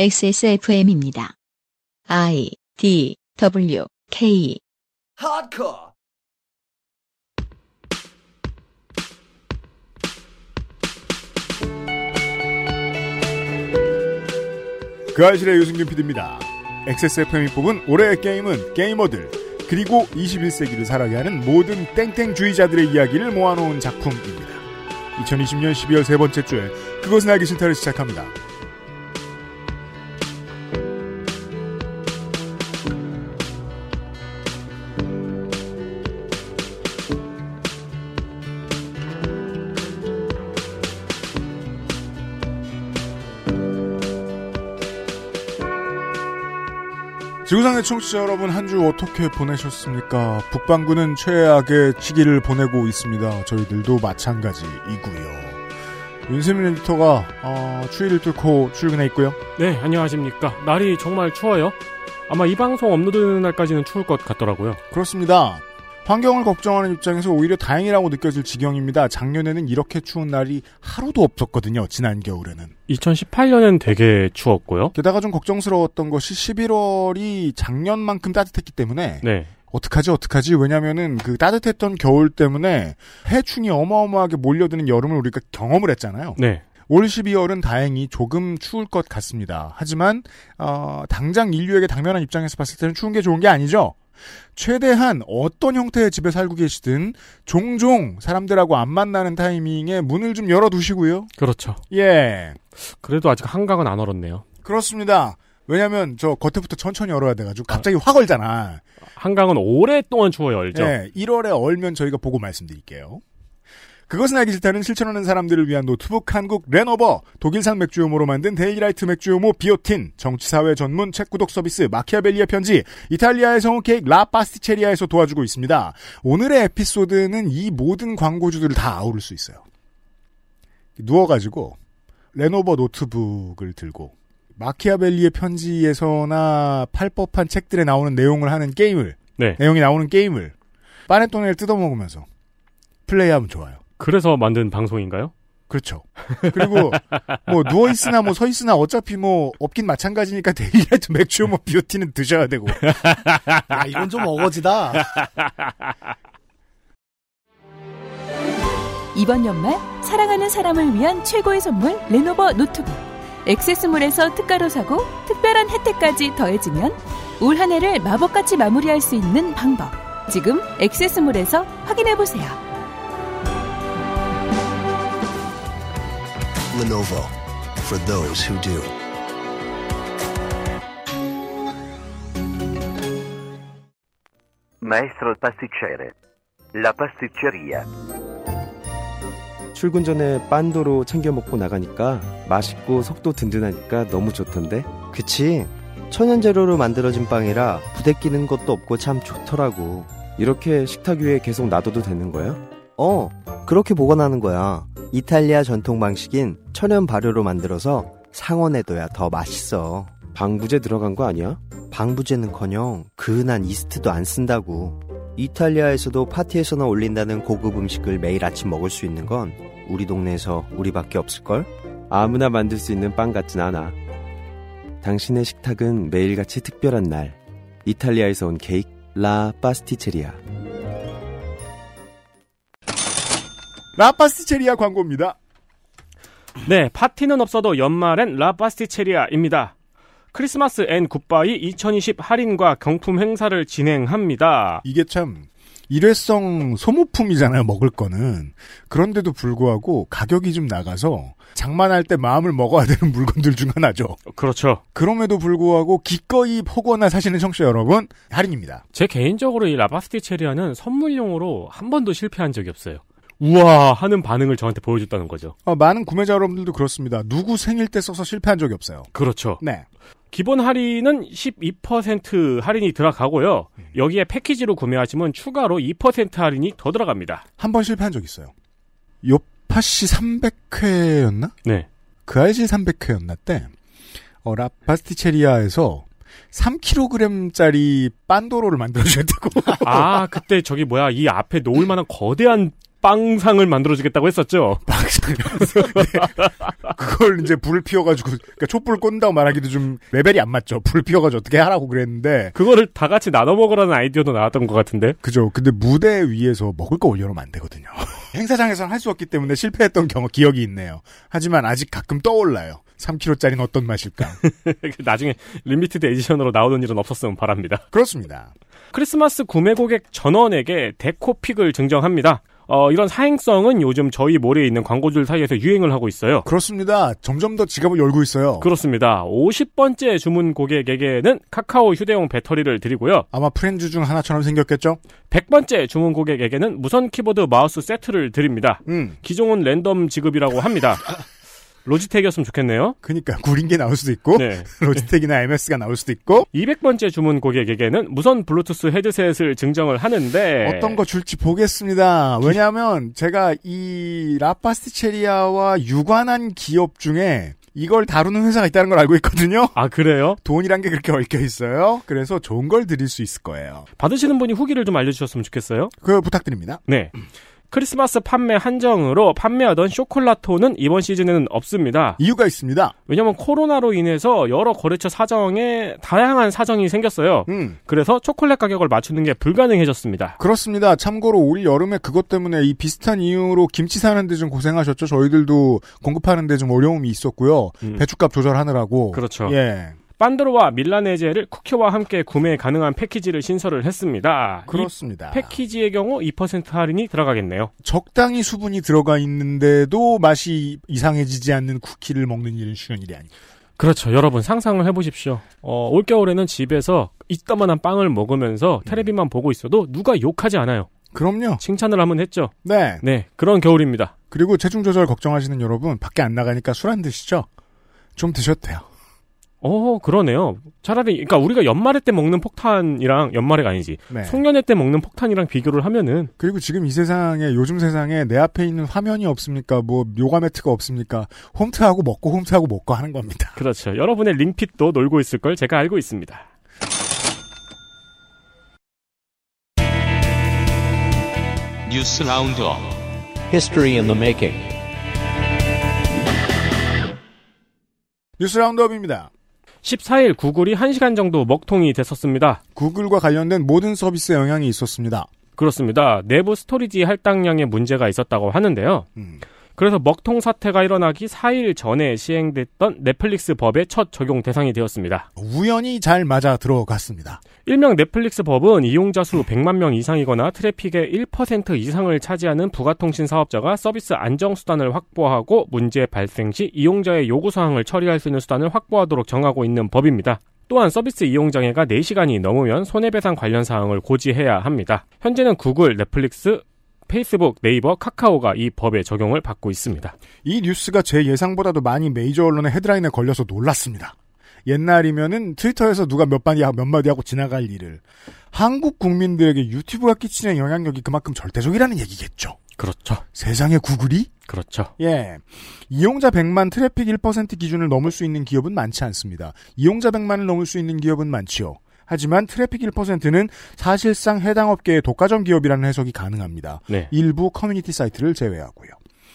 XSFM입니다. I D W K Hardcore. 그 아실의 유승균 PD입니다. XSFM이 뽑은 올해의 게임은 게이머들 그리고 21세기를 살아게 하는 모든 땡땡주의자들의 이야기를 모아놓은 작품입니다. 2020년 12월 세 번째 주에 그것은 알기 싫다를 시작합니다. 지구상의 청취자 여러분 한 주 어떻게 보내셨습니까? 북반구는 최악의 시기를 보내고 있습니다. 저희들도 마찬가지이고요. 윤세민 에디터가 어, 추위를 뚫고 출근해 있고요. 네, 안녕하십니까. 날이 정말 추워요. 아마 이 방송 업로드되는 날까지는 추울 것 같더라고요. 그렇습니다. 환경을 걱정하는 입장에서 오히려 다행이라고 느껴질 지경입니다. 작년에는 이렇게 추운 날이 하루도 없었거든요. 지난 겨울에는. 2018년엔 되게 추웠고요. 게다가 좀 걱정스러웠던 것이 11월이 작년만큼 따뜻했기 때문에 네. 어떡하지 어떡하지 왜냐면은 그 따뜻했던 겨울 때문에 해충이 어마어마하게 몰려드는 여름을 우리가 경험을 했잖아요. 네. 올 12월은 다행히 조금 추울 것 같습니다. 하지만 어, 당장 인류에게 당면한 입장에서 봤을 때는 추운 게 좋은 게 아니죠. 최대한 어떤 형태의 집에 살고 계시든 종종 사람들하고 안 만나는 타이밍에 문을 좀 열어두시고요. 그렇죠. 예, 그래도 아직 한강은 안 얼었네요. 그렇습니다. 왜냐면 저 겉에부터 천천히 열어야 돼가지고 갑자기 확 얼잖아. 한강은 오랫동안 추워요, 알죠? 예, 1월에 얼면 저희가 보고 말씀드릴게요. 그것은 알기 싫다는 실천하는 사람들을 위한 노트북 한국 레노버, 독일산 맥주효모로 만든 데일리라이트 맥주효모 비오틴, 정치사회 전문 책 구독 서비스 마키아벨리의 편지, 이탈리아에서 온 케이크 라 파스티체리아에서 도와주고 있습니다. 오늘의 에피소드는 이 모든 광고주들을 다 아우를 수 있어요. 누워가지고 레노버 노트북을 들고 마키아벨리의 편지에서나 팔 법한 책들에 나오는 내용을 하는 게임을 네. 내용이 나오는 게임을 빠네토네를 뜯어먹으면서 플레이하면 좋아요. 그래서 만든 방송인가요? 그렇죠. 그리고 뭐 누워 있으나 뭐 서 있으나 어차피 뭐 없긴 마찬가지니까 데일리라이트 맥주 뭐 비오티는 드셔야 되고. 아, 이건 좀 어거지다. 이번 연말 사랑하는 사람을 위한 최고의 선물 레노버 노트북. 액세스몰에서 특가로 사고 특별한 혜택까지 더해지면 올 한 해를 마법같이 마무리할 수 있는 방법. 지금 액세스몰에서 확인해 보세요. Lenovo for those who do. Maestro pasticcere. La pasticceria. 출근 전에 빤도로 챙겨 먹고 나가니까 맛있고 속도 든든하니까 너무 좋던데. 그치? 천연 재료로 만들어진 빵이라 부대끼는 것도 없고 참 좋더라고. 이렇게 식탁 위에 계속 놔둬도 되는 거야? 어, 그렇게 보관하는 거야. 이탈리아 전통 방식인 천연 발효로 만들어서 상온에둬야 더 맛있어. 방부제 들어간 거 아니야? 방부제는커녕 그은한 이스트도 안 쓴다고. 이탈리아에서도 파티에서나 올린다는 고급 음식을 매일 아침 먹을 수 있는 건 우리 동네에서 우리밖에 없을걸? 아무나 만들 수 있는 빵 같진 않아. 당신의 식탁은 매일같이 특별한 날. 이탈리아에서 온 케이크 라 파스티체리아. 라파스티체리아 광고입니다. 네, 파티는 없어도 연말엔 라파스티체리아입니다. 크리스마스 and goodbye 2020 할인과 경품 행사를 진행합니다. 이게 참 일회성 소모품이잖아요. 먹을 거는 그런데도 불구하고 가격이 좀 나가서 장만할 때 마음을 먹어야 되는 물건들 중 하나죠. 그렇죠. 그럼에도 불구하고 기꺼이 포거나 사시는 청취자 여러분 할인입니다. 제 개인적으로 이 라 파스티체리아는 선물용으로 한 번도 실패한 적이 없어요. 우와 하는 반응을 저한테 보여줬다는 거죠. 어, 많은 구매자 여러분들도 그렇습니다. 누구 생일 때 써서 실패한 적이 없어요. 그렇죠. 네. 기본 할인은 12% 할인이 들어가고요. 여기에 패키지로 구매하시면 추가로 2% 할인이 더 들어갑니다. 한 번 실패한 적 있어요. 요파시 300회였나? 네. 그 알실 300회였나 때, 어, 라파스티체리아에서 3kg짜리 빤도로를 만들어주셨다고. 아, 그때 저기 뭐야, 이 앞에 놓을 만한 거대한 빵상을 만들어주겠다고 했었죠. 그걸 이제 불을 피워가지고 그러니까 촛불 꼰다고 말하기도 좀 레벨이 안 맞죠. 불 피워가지고 어떻게 하라고 그랬는데 그거를 다 같이 나눠 먹으라는 아이디어도 나왔던 것 같은데. 그죠. 근데 무대 위에서 먹을 거 올려놓으면 안 되거든요. 행사장에서는 할 수 없기 때문에 실패했던 경험 기억이 있네요. 하지만 아직 가끔 떠올라요. 3kg짜리는 어떤 맛일까? 나중에 limited edition으로 나오는 일은 없었으면 바랍니다. 그렇습니다. 크리스마스 구매 고객 전원에게 deco pick을 증정합니다. 어, 이런 사행성은 요즘 저희 모래에 있는 광고주들 사이에서 유행을 하고 있어요. 그렇습니다. 점점 더 지갑을 열고 있어요. 그렇습니다. 50번째 주문 고객에게는 카카오 휴대용 배터리를 드리고요. 아마 프렌즈 중 하나처럼 생겼겠죠? 100번째 주문 고객에게는 무선 키보드 마우스 세트를 드립니다. 음. 기종은 랜덤 지급이라고 합니다. 로지텍이었으면 좋겠네요. 그니까 구린 게 나올 수도 있고 네. 로지텍이나 MS가 나올 수도 있고 200번째 주문 고객에게는 무선 블루투스 헤드셋을 증정을 하는데 어떤 거 줄지 보겠습니다. 왜냐하면 제가 이 라파스티체리아와 유관한 기업 중에 이걸 다루는 회사가 있다는 걸 알고 있거든요. 아 그래요? 돈이란 게 그렇게 얽혀 있어요. 그래서 좋은 걸 드릴 수 있을 거예요. 받으시는 분이 후기를 좀 알려주셨으면 좋겠어요. 그 부탁드립니다. 네. 크리스마스 판매 한정으로 판매하던 쇼콜라토는 이번 시즌에는 없습니다. 이유가 있습니다. 왜냐면 코로나로 인해서 여러 거래처 사정에 다양한 사정이 생겼어요. 음. 그래서 초콜릿 가격을 맞추는 게 불가능해졌습니다. 그렇습니다. 참고로 올 여름에 그것 때문에 이 비슷한 이유로 김치 사는데 좀 고생하셨죠. 저희들도 공급하는데 좀 어려움이 있었고요. 음. 배추값 조절하느라고. 그렇죠. 예. 판드로와 밀라네제를 쿠키와 함께 구매 가능한 패키지를 신설을 했습니다. 그렇습니다. 이 패키지의 경우 2% 할인이 들어가겠네요. 적당히 수분이 들어가 있는데도 맛이 이상해지지 않는 쿠키를 먹는 일은 쉬운 일이 아니고. 그렇죠. 여러분 상상을 해보십시오. 어, 올겨울에는 집에서 이따만한 빵을 먹으면서 테레비만 보고 있어도 누가 욕하지 않아요. 그럼요. 칭찬을 하면 했죠. 네. 네, 그런 겨울입니다. 그리고 체중 조절 걱정하시는 여러분 밖에 안 나가니까 술 안 드시죠? 좀 드셔도 돼요. 어, 그러네요. 차라리, 그러니까 우리가 연말에 때 먹는 폭탄이랑 연말에가 아니지. 네. 송년회 때 먹는 폭탄이랑 비교를 하면은 그리고 지금 이 세상에 요즘 세상에 내 앞에 있는 화면이 없습니까? 뭐 요가 매트가 없습니까? 홈트하고 먹고 홈트하고 먹고 하는 겁니다. 그렇죠. 여러분의 링핏도 놀고 있을 걸 제가 알고 있습니다. 뉴스 Roundup History in the making. 뉴스 Roundup입니다. 14일 구글이 1시간 정도 먹통이 됐었습니다. 구글과 관련된 모든 서비스에 영향이 있었습니다. 그렇습니다. 내부 스토리지 할당량에 문제가 있었다고 하는데요. 음. 그래서 먹통 사태가 일어나기 4일 전에 시행됐던 넷플릭스 법의 첫 적용 대상이 되었습니다. 우연히 잘 맞아 들어갔습니다. 일명 넷플릭스 법은 이용자 수 100만 명 이상이거나 트래픽의 1% 이상을 차지하는 부가통신 사업자가 서비스 안정 수단을 확보하고 문제 발생 시 이용자의 요구 사항을 처리할 수 있는 수단을 확보하도록 정하고 있는 법입니다. 또한 서비스 이용 장애가 4시간이 넘으면 손해배상 관련 사항을 고지해야 합니다. 현재는 구글, 넷플릭스, 페이스북, 네이버, 카카오가 이 법의 적용을 받고 있습니다. 이 뉴스가 제 예상보다도 많이 메이저 언론의 헤드라인에 걸려서 놀랐습니다. 옛날이면은 트위터에서 누가 몇 마디, 몇 마디 하고 지나갈 일을 한국 국민들에게 유튜브가 끼치는 영향력이 그만큼 절대적이라는 얘기겠죠. 그렇죠. 세상에 구글이? 그렇죠. 예. 이용자 100만 트래픽 1% 기준을 넘을 수 있는 기업은 많지 않습니다. 이용자 100만을 넘을 수 있는 기업은 많지요. 하지만 트래픽 1%는 사실상 해당 업계의 독과점 기업이라는 해석이 가능합니다. 네. 일부 커뮤니티 사이트를 제외하고요.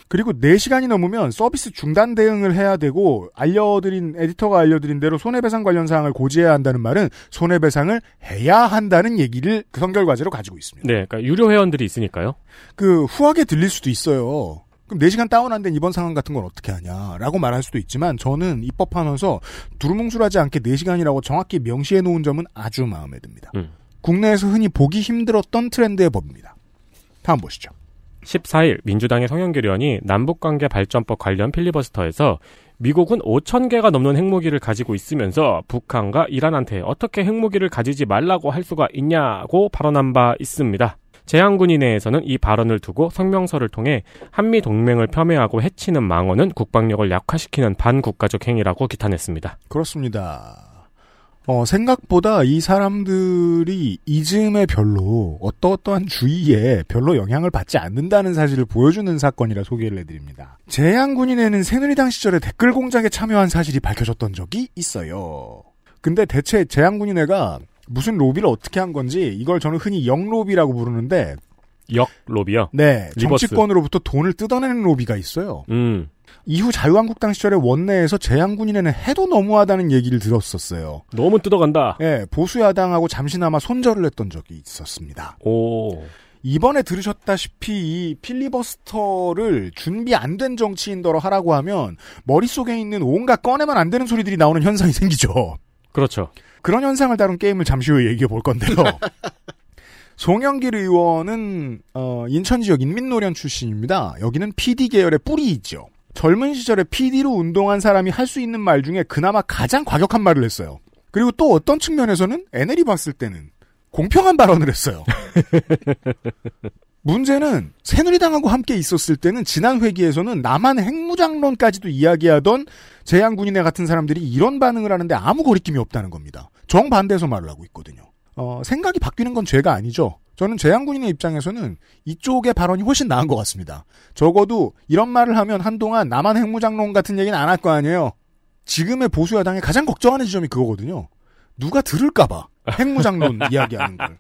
그리고 4시간이 넘으면 서비스 중단 대응을 해야 되고 알려드린 에디터가 알려드린 대로 손해배상 관련 사항을 고지해야 한다는 말은 손해배상을 해야 한다는 얘기를 그 선결 과제로 가지고 있습니다. 네, 그러니까 유료 회원들이 있으니까요. 그 후하게 들릴 수도 있어요. 그럼 4시간 다운 안 된 이번 상황 같은 건 어떻게 하냐라고 말할 수도 있지만 저는 입법하면서 두루뭉술하지 않게 4시간이라고 정확히 명시해 놓은 점은 아주 마음에 듭니다. 음. 국내에서 흔히 보기 힘들었던 트렌드의 법입니다. 다음 보시죠. 14일 민주당의 성현결의원이 남북관계 발전법 관련 필리버스터에서 미국은 5천 개가 넘는 핵무기를 가지고 있으면서 북한과 이란한테 어떻게 핵무기를 가지지 말라고 할 수가 있냐고 발언한 바 있습니다. 재향군이 내에서는 이 발언을 두고 성명서를 통해 한미 동맹을 폄훼하고 해치는 망언은 국방력을 약화시키는 반국가적 행위라고 기탄했습니다. 그렇습니다. 어, 생각보다 이 사람들이 이즘에 별로 어떠어떠한 주의에 별로 영향을 받지 않는다는 사실을 보여주는 사건이라 소개를 해드립니다. 재향군인에는 새누리당 시절에 댓글 공작에 참여한 사실이 밝혀졌던 적이 있어요. 근데 대체 재향군인회가 무슨 로비를 어떻게 한 건지 이걸 저는 흔히 역로비라고 부르는데 역 로비요? 네, reverse. 정치권으로부터 돈을 뜯어내는 로비가 있어요. 음. 이후 자유한국당 시절에 원내에서 재향군인회는 해도 너무하다는 얘기를 들었었어요. 너무 뜯어간다. 예, 보수야당하고 잠시나마 손절을 했던 적이 있었습니다. 오. 이번에 들으셨다시피 이 필리버스터를 준비 안 된 정치인더러 하라고 하면 머릿속에 있는 온갖 꺼내면 안 되는 소리들이 나오는 현상이 생기죠. 그렇죠. 그런 현상을 다룬 게임을 잠시 후에 얘기해 볼 건데요. 송영길 의원은 어, 인천 지역 인민노련 출신입니다. 여기는 PD 계열의 뿌리이죠. 젊은 시절에 PD로 운동한 사람이 할 수 있는 말 중에 그나마 가장 과격한 말을 했어요. 그리고 또 어떤 측면에서는 NL이 봤을 때는 공평한 발언을 했어요. 문제는 새누리당하고 함께 있었을 때는 지난 회기에서는 남한 핵무장론까지도 이야기하던 재향군인회 같은 사람들이 이런 반응을 하는데 아무 거리낌이 없다는 겁니다. 정반대해서 말을 하고 있거든요. 어, 생각이 바뀌는 건 죄가 아니죠. 저는 재향군인의 입장에서는 이쪽의 발언이 훨씬 나은 것 같습니다. 적어도 이런 말을 하면 한동안 남한 핵무장론 같은 얘기는 안 할 거 아니에요. 지금의 보수야당의 가장 걱정하는 지점이 그거거든요. 누가 들을까봐 핵무장론 이야기하는 걸.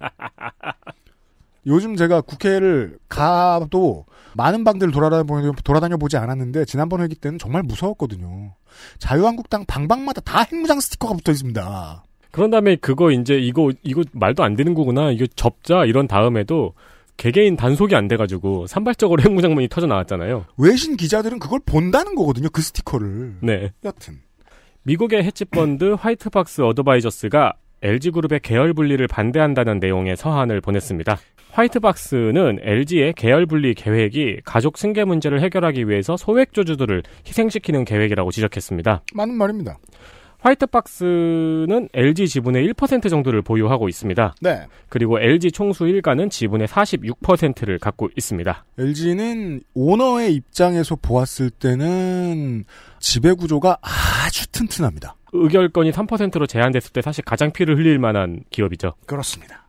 요즘 제가 국회를 가도 많은 방들을 돌아다녀, 돌아다녀 보지 않았는데 지난번 회기 때는 정말 무서웠거든요. 자유한국당 방방마다 다 핵무장 스티커가 붙어 있습니다. 그런 다음에 그거 이제 이거 이거 말도 안 되는 거구나. 이거 접자 이런 다음에도 개개인 단속이 안 돼가지고 산발적으로 핵무장문이 터져 나왔잖아요. 외신 기자들은 그걸 본다는 거거든요. 그 스티커를. 네. 여튼. 미국의 헤지펀드 화이트박스 어드바이저스가 LG그룹의 계열 분리를 반대한다는 내용의 서한을 보냈습니다. 화이트박스는 LG의 계열 분리 계획이 가족 승계 문제를 해결하기 위해서 소액 주주들을 희생시키는 계획이라고 지적했습니다. 맞는 말입니다. 화이트박스는 LG 지분의 1% 정도를 보유하고 있습니다. 네. 그리고 LG 총수 일가는 지분의 46%를 갖고 있습니다. LG는 오너의 입장에서 보았을 때는 지배 구조가 아주 튼튼합니다. 의결권이 3%로 제한됐을 때 사실 가장 피를 흘릴 만한 기업이죠. 그렇습니다.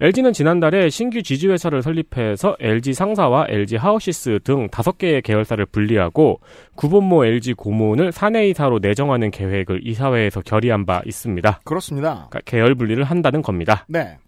LG는 지난달에 신규 지주회사를 설립해서 LG 상사와 LG 하우시스 등 다섯 개의 계열사를 분리하고 구본모 LG 고문을 사내이사로 내정하는 계획을 이사회에서 결의한 바 있습니다. 그렇습니다. 그러니까 계열 분리를 한다는 겁니다. 네.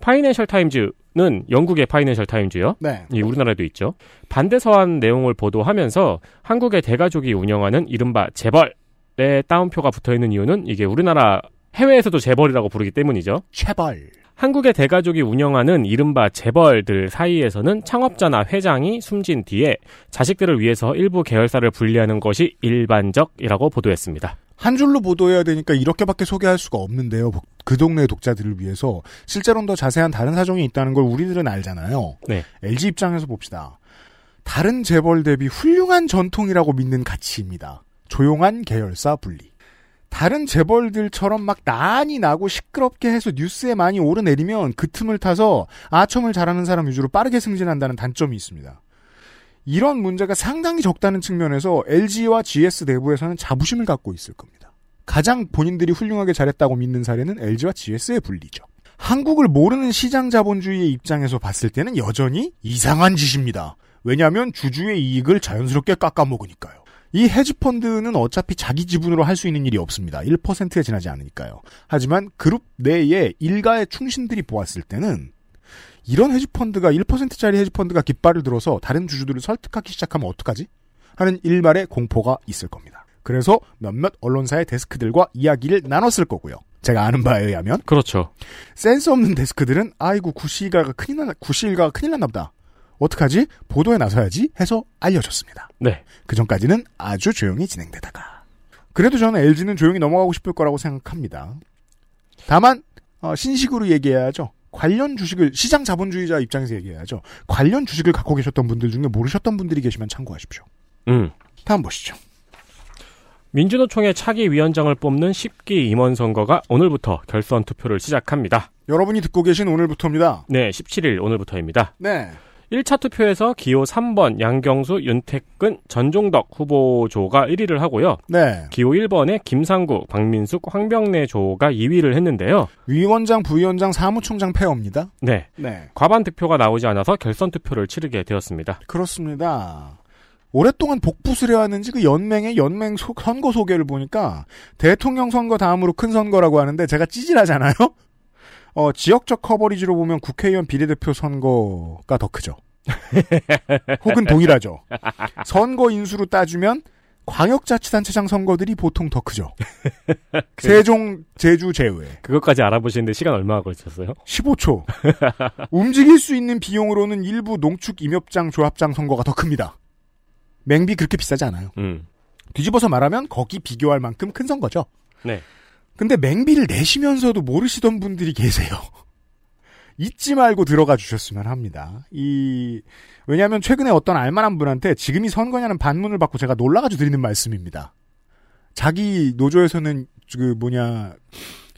파이낸셜 타임즈는 영국의 파이낸셜 타임즈요. 네. 이 우리나라에도 있죠. 반대 서한 내용을 보도하면서 한국의 대가족이 운영하는 이른바 재벌의 따옴표가 붙어 있는 이유는 이게 우리나라 해외에서도 재벌이라고 부르기 때문이죠. 재벌. 한국의 대가족이 운영하는 이른바 재벌들 사이에서는 창업자나 회장이 숨진 뒤에 자식들을 위해서 일부 계열사를 분리하는 것이 일반적이라고 보도했습니다. 한 줄로 보도해야 되니까 이렇게밖에 소개할 수가 없는데요. 그 동네 독자들을 위해서 실제로는 더 자세한 다른 사정이 있다는 걸 우리들은 알잖아요. 네. LG 입장에서 봅시다. 다른 재벌 대비 훌륭한 전통이라고 믿는 가치입니다. 조용한 계열사 분리. 다른 재벌들처럼 막 난이 나고 시끄럽게 해서 뉴스에 많이 오르내리면 그 틈을 타서 아첨을 잘하는 사람 위주로 빠르게 승진한다는 단점이 있습니다. 이런 문제가 상당히 적다는 측면에서 LG와 GS 내부에서는 자부심을 갖고 있을 겁니다. 가장 본인들이 훌륭하게 잘했다고 믿는 사례는 LG와 GS의 분리죠. 한국을 모르는 시장 자본주의의 입장에서 봤을 때는 여전히 이상한 짓입니다. 왜냐하면 주주의 이익을 자연스럽게 깎아먹으니까요. 이 헤지펀드는 어차피 자기 지분으로 할 수 있는 일이 없습니다. 1%에 지나지 않으니까요. 하지만 그룹 내에 일가의 충신들이 보았을 때는 이런 헤지펀드가 1%짜리 헤지펀드가 깃발을 들어서 다른 주주들을 설득하기 시작하면 어떡하지? 하는 일말의 공포가 있을 겁니다. 그래서 몇몇 언론사의 데스크들과 이야기를 나눴을 거고요. 제가 아는 바에 의하면 그렇죠. 센스 없는 데스크들은 아이고 구시 일가가 큰일 나 구시 일가가 큰일 났나 보다. 어떡하지? 보도에 나서야지 해서 알려줬습니다. 네. 그 전까지는 아주 조용히 진행되다가. 그래도 저는 LG는 조용히 넘어가고 싶을 거라고 생각합니다. 다만 어, 신식으로 얘기해야죠. 관련 주식을 시장 자본주의자 입장에서 얘기해야죠. 관련 주식을 갖고 계셨던 분들 중에 모르셨던 분들이 계시면 참고하십시오. 음. 다음 보시죠. 민주노총의 차기 위원장을 뽑는 10기 임원 선거가 오늘부터 결선 투표를 시작합니다. 여러분이 듣고 계신 오늘부터입니다. 네, 17일 오늘부터입니다. 네. 1차 투표에서 기호 3번 양경수, 윤택근, 전종덕 후보조가 1위를 하고요. 네. 기호 1번에 김상구, 박민숙, 황병래 조가 2위를 했는데요. 위원장, 부위원장, 사무총장 페어입니다. 네. 네. 과반 득표가 나오지 않아서 결선 투표를 치르게 되었습니다. 그렇습니다. 오랫동안 복붙을 해왔는지 그 연맹의 연맹 소, 선거 소개를 보니까 대통령 선거 다음으로 큰 선거라고 하는데 제가 찌질하잖아요? 어, 지역적 커버리지로 보면 국회의원 비례대표 선거가 더 크죠. 혹은 동일하죠. 선거 인수로 따주면 광역자치단체장 선거들이 보통 더 크죠. 세종, 제주 제외. 그것까지 알아보시는데 시간 얼마나 걸리셨어요? 15초. 움직일 수 있는 비용으로는 일부 농축 임협장 조합장 선거가 더 큽니다. 맹비 그렇게 비싸지 않아요. 음. 뒤집어서 말하면 거기 비교할 만큼 큰 선거죠. 네. 근데 맹비를 내시면서도 모르시던 분들이 계세요. 잊지 말고 들어가 주셨으면 합니다. 이 왜냐하면 최근에 어떤 알만한 분한테 지금이 선거냐는 반문을 받고 제가 놀라가지고 드리는 말씀입니다. 자기 노조에서는 그 뭐냐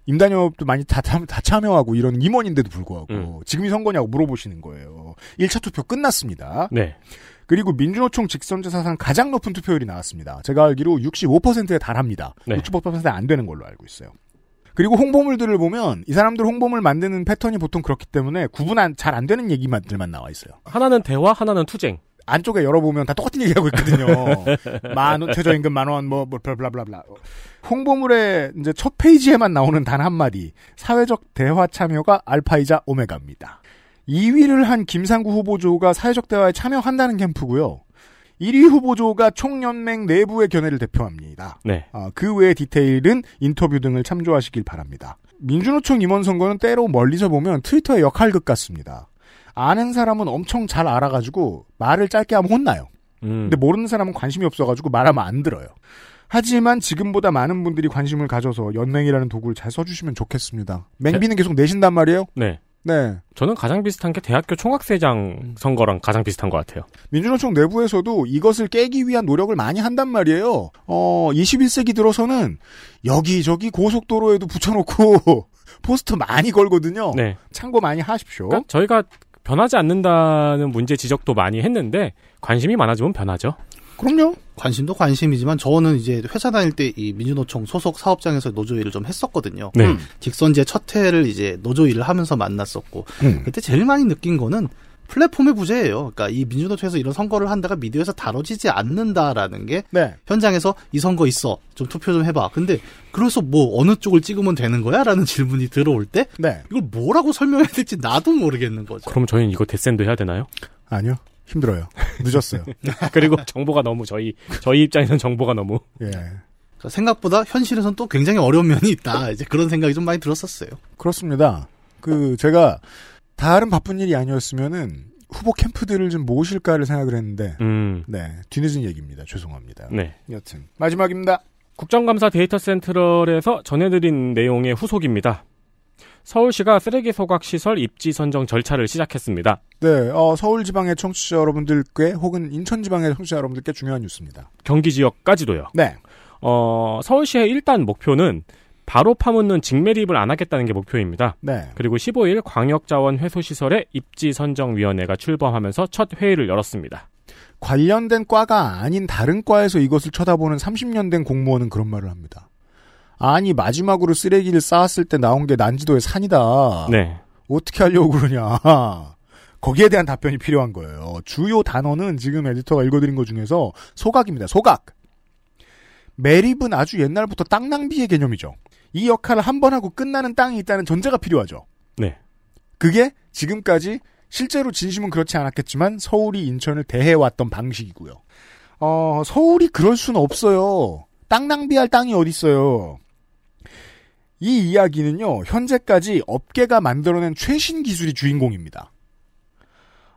임단협도 많이 다, 참- 다 참여하고 이런 임원인데도 불구하고 지금이 선거냐고 물어보시는 거예요. 1차 투표 끝났습니다. 네. 그리고 민주노총 직선제 사상 가장 높은 투표율이 나왔습니다. 제가 알기로 65%에 달합니다. 네. 65%에 안 되는 걸로 알고 있어요. 그리고 홍보물들을 보면 이 사람들 홍보물 만드는 패턴이 보통 그렇기 때문에 구분 잘 안 되는 얘기만들만 나와 있어요. 하나는 대화, 하나는 투쟁. 안쪽에 열어보면 다 똑같은 얘기하고 있거든요. 만 원, 최저임금 만 원, 뭐, 뭐, blah blah blah. 홍보물의 이제 첫 페이지에만 나오는 단 한마디. 사회적 대화 참여가 알파이자 오메가입니다. 2위를 한 김상구 후보조가 사회적 대화에 참여한다는 캠프고요. 1위 후보조가 총연맹 내부의 견해를 대표합니다. 네. 아, 그 외의 디테일은 인터뷰 등을 참조하시길 바랍니다. 민주노총 임원 선거는 때로 멀리서 보면 트위터의 역할극 같습니다. 아는 사람은 엄청 잘 알아가지고 말을 짧게 하면 혼나요. 음. 근데 모르는 사람은 관심이 없어가지고 말하면 안 들어요. 하지만 지금보다 많은 분들이 관심을 가져서 연맹이라는 도구를 잘 써주시면 좋겠습니다. 맹비는 계속 내신단 말이에요? 네. 네. 저는 가장 비슷한 게 대학교 총학생장 선거랑 가장 비슷한 것 같아요. 민주노총 내부에서도 이것을 깨기 위한 노력을 많이 한단 말이에요. 어, 21세기 들어서는 여기저기 고속도로에도 붙여놓고 포스터 많이 걸거든요. 네. 참고 많이 하십시오. 그러니까 저희가 변하지 않는다는 문제 지적도 많이 했는데 관심이 많아지면 변하죠. 그럼요. 관심도 관심이지만 저는 이제 회사 다닐 때 이 민주노총 소속 사업장에서 노조 일을 좀 했었거든요. 네. 음. 직선제 첫 해를 이제 노조 일을 하면서 만났었고 음. 그때 제일 많이 느낀 거는 플랫폼의 부재예요. 그러니까 이 민주노총에서 이런 선거를 한다가 미디어에서 다뤄지지 않는다라는 게 네. 현장에서 이 선거 있어 좀 투표 좀 해봐. 근데 그래서 뭐 어느 쪽을 찍으면 되는 거야?라는 질문이 들어올 때 네. 이걸 뭐라고 설명해야 될지 나도 모르겠는 거죠. 그럼 저희는 이거 데센도 해야 되나요? 아니요. 힘들어요. 늦었어요. 그리고 정보가 너무 저희 저희 입장에서는 정보가 너무 예. 그러니까 생각보다 현실에선 또 굉장히 어려운 면이 있다. 이제 그런 생각이 좀 많이 들었었어요. 그렇습니다. 그 제가 다른 바쁜 일이 아니었으면은 후보 캠프들을 좀 모실까를 생각을 했는데 음. 네 뒤늦은 얘기입니다. 죄송합니다. 네. 여튼 마지막입니다. 국정감사 데이터 센트럴에서 전해드린 내용의 후속입니다. 서울시가 쓰레기 소각 시설 입지 선정 절차를 시작했습니다. 네, 어, 서울 지방의 청취자 여러분들께 혹은 인천 지방의 청취자 여러분들께 중요한 뉴스입니다. 경기 지역까지도요. 네. 어, 서울시의 일단 목표는 바로 파묻는 직매립을 안 하겠다는 게 목표입니다. 네. 그리고 15일 광역자원 회수시설의 입지 선정위원회가 출범하면서 첫 회의를 열었습니다. 관련된 과가 아닌 다른 과에서 이것을 쳐다보는 30년 된 공무원은 그런 말을 합니다. 아니 마지막으로 쓰레기를 쌓았을 때 나온 게 난지도의 산이다. 네. 어떻게 하려고 그러냐. 거기에 대한 답변이 필요한 거예요. 주요 단어는 지금 에디터가 읽어드린 것 중에서 소각입니다. 소각. 매립은 아주 옛날부터 땅 낭비의 개념이죠. 이 역할을 한 번 하고 끝나는 땅이 있다는 전제가 필요하죠. 네. 그게 지금까지 실제로 진심은 그렇지 않았겠지만 서울이 인천을 대해왔던 방식이고요. 어, 서울이 그럴 수는 없어요. 땅 낭비할 땅이 어딨어요. 이 이야기는요, 현재까지 업계가 만들어낸 최신 기술이 주인공입니다.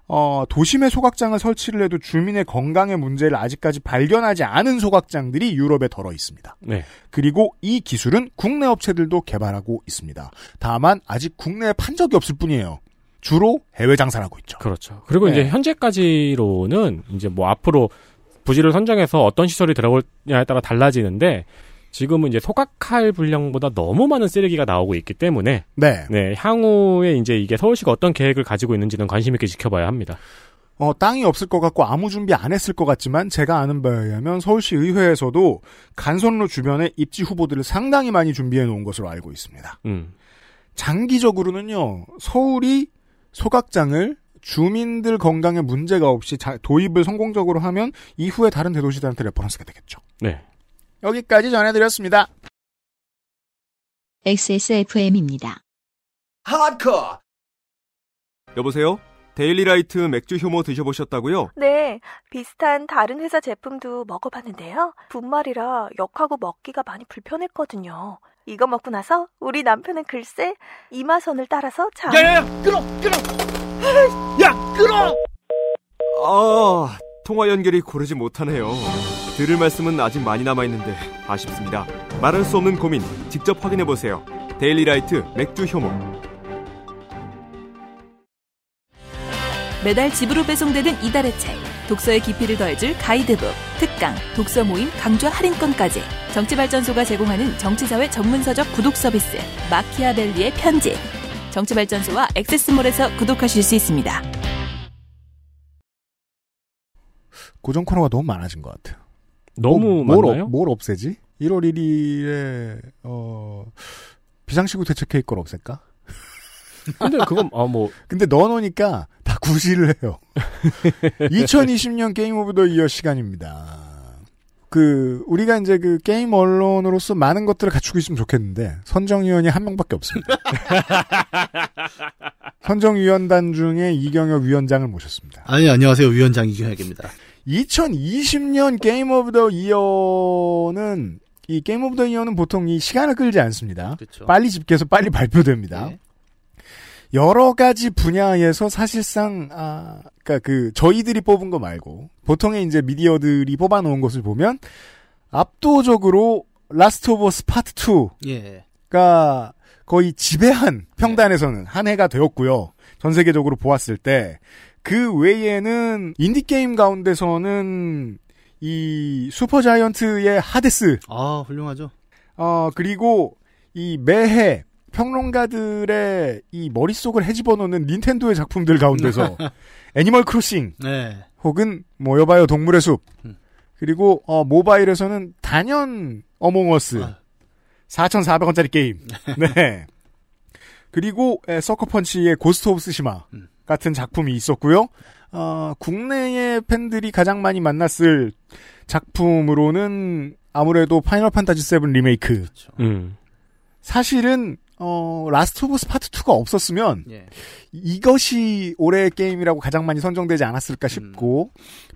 어, 도심에 소각장을 설치를 해도 주민의 건강의 문제를 아직까지 발견하지 않은 소각장들이 유럽에 덜어 있습니다. 네. 그리고 이 기술은 국내 업체들도 개발하고 있습니다. 다만 아직 국내에 판 적이 없을 뿐이에요. 주로 해외 장사를 하고 있죠. 그렇죠. 그리고 네. 이제 현재까지로는 이제 뭐 앞으로 부지를 선정해서 어떤 시설이 들어올냐에 따라 달라지는데 지금은 이제 소각할 분량보다 너무 많은 쓰레기가 나오고 있기 때문에 네. 네, 향후에 이제 이게 서울시가 어떤 계획을 가지고 있는지는 관심 있게 지켜봐야 합니다. 어, 땅이 없을 것 같고 아무 준비 안 했을 것 같지만 제가 아는 바에 의하면 서울시 의회에서도 간선로 주변에 입지 후보들을 상당히 많이 준비해 놓은 것으로 알고 있습니다. 음. 장기적으로는요, 서울이 소각장을 주민들 건강에 문제가 없이 자- 도입을 성공적으로 하면 이후에 다른 대도시들한테 reference가 되겠죠. 네. 여기까지 전해드렸습니다. XSFM입니다. Hardcore. 여보세요? 데일리라이트 맥주 효모 드셔보셨다고요? 네, 비슷한 다른 회사 제품도 먹어봤는데요. 분말이라 역하고 먹기가 많이 불편했거든요. 이거 먹고 나서 우리 남편은 글쎄 이마선을 따라서 자. 야야야, 끊어, 끊어. 야, 끊어. 아, 통화 연결이 고르지 못하네요. 들을 말씀은 아직 많이 남아있는데 아쉽습니다. 말할 수 없는 고민 직접 확인해보세요. 데일리라이트 맥주 효모. 매달 집으로 배송되는 이달의 책. 독서의 깊이를 더해줄 가이드북, 특강, 독서 모임, 강좌 할인권까지. 정치발전소가 제공하는 정치사회 전문서적 구독 서비스 마키아벨리의 편지. 정치발전소와 액세스몰에서 구독하실 수 있습니다. 고정 코너가 너무 많아진 것 같아요. 너무 뭐, 뭘? 없- 뭘 없애지? 1월 1일에 어 비상시국 대책 회의 걸 없앨까? 근데 그건 아뭐 근데 넣어놓으니까 다 구실을 해요. 2020년 Game of the Year 시간입니다. 그 우리가 이제 그 게임 언론으로서 많은 것들을 갖추고 있으면 좋겠는데 선정위원이 한 명밖에 없습니다. 선정위원단 중에 이경혁 위원장을 모셨습니다. 아니 안녕하세요 위원장 이경혁입니다. 2020년 Game of the Year는 이 Game of the Year는 보통 이 시간을 끌지 않습니다. 그쵸. 빨리 집계해서 빨리 발표됩니다. 네. 여러 가지 분야에서 사실상 아 그러니까 그 저희들이 뽑은 거 말고 보통의 이제 미디어들이 뽑아 놓은 것을 보면 압도적으로 Last of Us Part 2가 예. 거의 지배한 평단에서는 한 해가 되었고요. 전 세계적으로 보았을 때 그 외에는 인디 게임 가운데서는 이 Supergiant의 하데스 아 훌륭하죠. 어 그리고 이 매해 평론가들의 이 머릿속을 헤집어 놓는 닌텐도의 작품들 가운데서 Animal Crossing 네. 혹은 모여봐요 동물의 숲 음. 그리고 어 모바일에서는 단연 Among Us 아. 4,400원짜리 게임 네 그리고 에, Sucker Punch의 Ghost of Tsushima 음. 같은 작품이 있었고요 어, 국내의 팬들이 가장 많이 만났을 작품으로는 아무래도 Final Fantasy 7 리메이크 음. 사실은 어 Last of Us Part 2가 없었으면 예. 이것이 올해의 게임이라고 가장 많이 선정되지 않았을까 싶고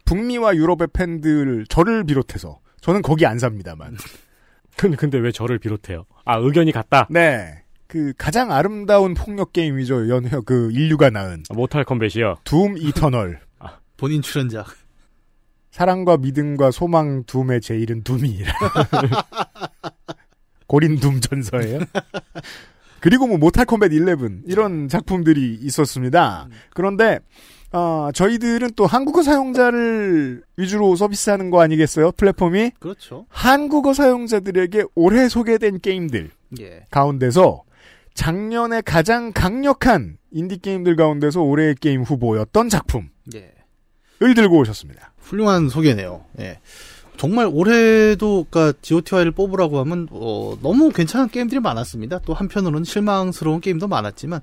북미와 유럽의 팬들 저를 비롯해서 저는 거기 안 삽니다만 근데 근데 왜 저를 비롯해요? 아 의견이 같다. 네. 그 가장 아름다운 폭력 게임이죠. 연회 그 인류가 낳은 Mortal Kombat이요. Doom Eternal. 본인 출연작. 사랑과 믿음과 소망 둠의 제일은 둠이라. 고린 둠 전서예요. 그리고 뭐 모탈 컴뱃 11 이런 작품들이 있었습니다. 그런데 어, 저희들은 또 한국어 사용자를 위주로 서비스하는 거 아니겠어요? 플랫폼이 그렇죠. 한국어 사용자들에게 올해 소개된 게임들 예. 가운데서 작년에 가장 강력한 인디 게임들 가운데서 올해의 게임 후보였던 작품을 예. 들고 오셨습니다. 훌륭한 소개네요. 예. 정말 올해도 그러니까 GOTY를 뽑으라고 하면 어, 너무 괜찮은 게임들이 많았습니다. 또 한편으로는 실망스러운 게임도 많았지만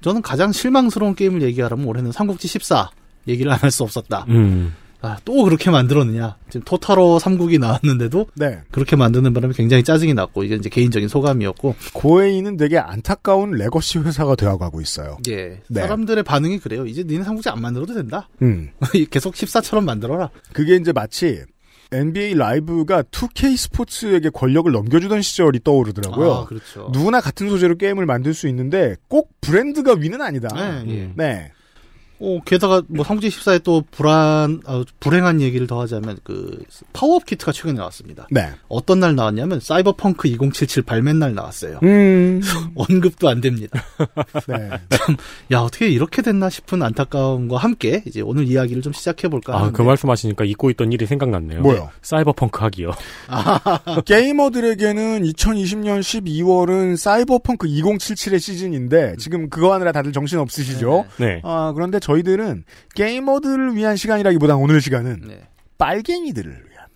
저는 가장 실망스러운 게임을 얘기하라면 올해는 삼국지 14 얘기를 안 할 수 없었다. 음. 아, 또 그렇게 만들었느냐. 지금 Total War 삼국이 나왔는데도 네. 그렇게 만드는 바람에 굉장히 짜증이 났고 이게 이제 개인적인 소감이었고 고에이는 되게 안타까운 legacy 회사가 되어가고 있어요. 예. 네. 사람들의 반응이 그래요. 이제 니네 삼국지 안 만들어도 된다. 음. 계속 14처럼 만들어라. 그게 이제 마치 NBA Live가 2K Sports에게 권력을 넘겨주던 시절이 떠오르더라고요. 아, 그렇죠. 누구나 같은 소재로 게임을 만들 수 있는데 꼭 브랜드가 위는 아니다. 네, 예. 네. 어, 게다가 뭐 삼국지 14에 또 불안 어, 불행한 얘기를 더 하자면 그 파워업 키트가 최근에 나왔습니다. 네. 어떤 날 나왔냐면 사이버펑크 2077 발매 날 나왔어요. 음. 언급도 안 됩니다. 네. 야 어떻게 이렇게 됐나 싶은 안타까움과 함께 이제 오늘 이야기를 좀 시작해 볼까. 아, 그 말씀하시니까 잊고 있던 일이 생각났네요. 뭐요? 사이버펑크 하기요. 게이머들에게는 2020년 12월은 사이버펑크 2077의 시즌인데 지금 그거 하느라 다들 정신 없으시죠? 네. 아, 그런데 저희들은 게이머들을 위한 시간이라기보단 오늘 시간은 네. 빨갱이들을 위한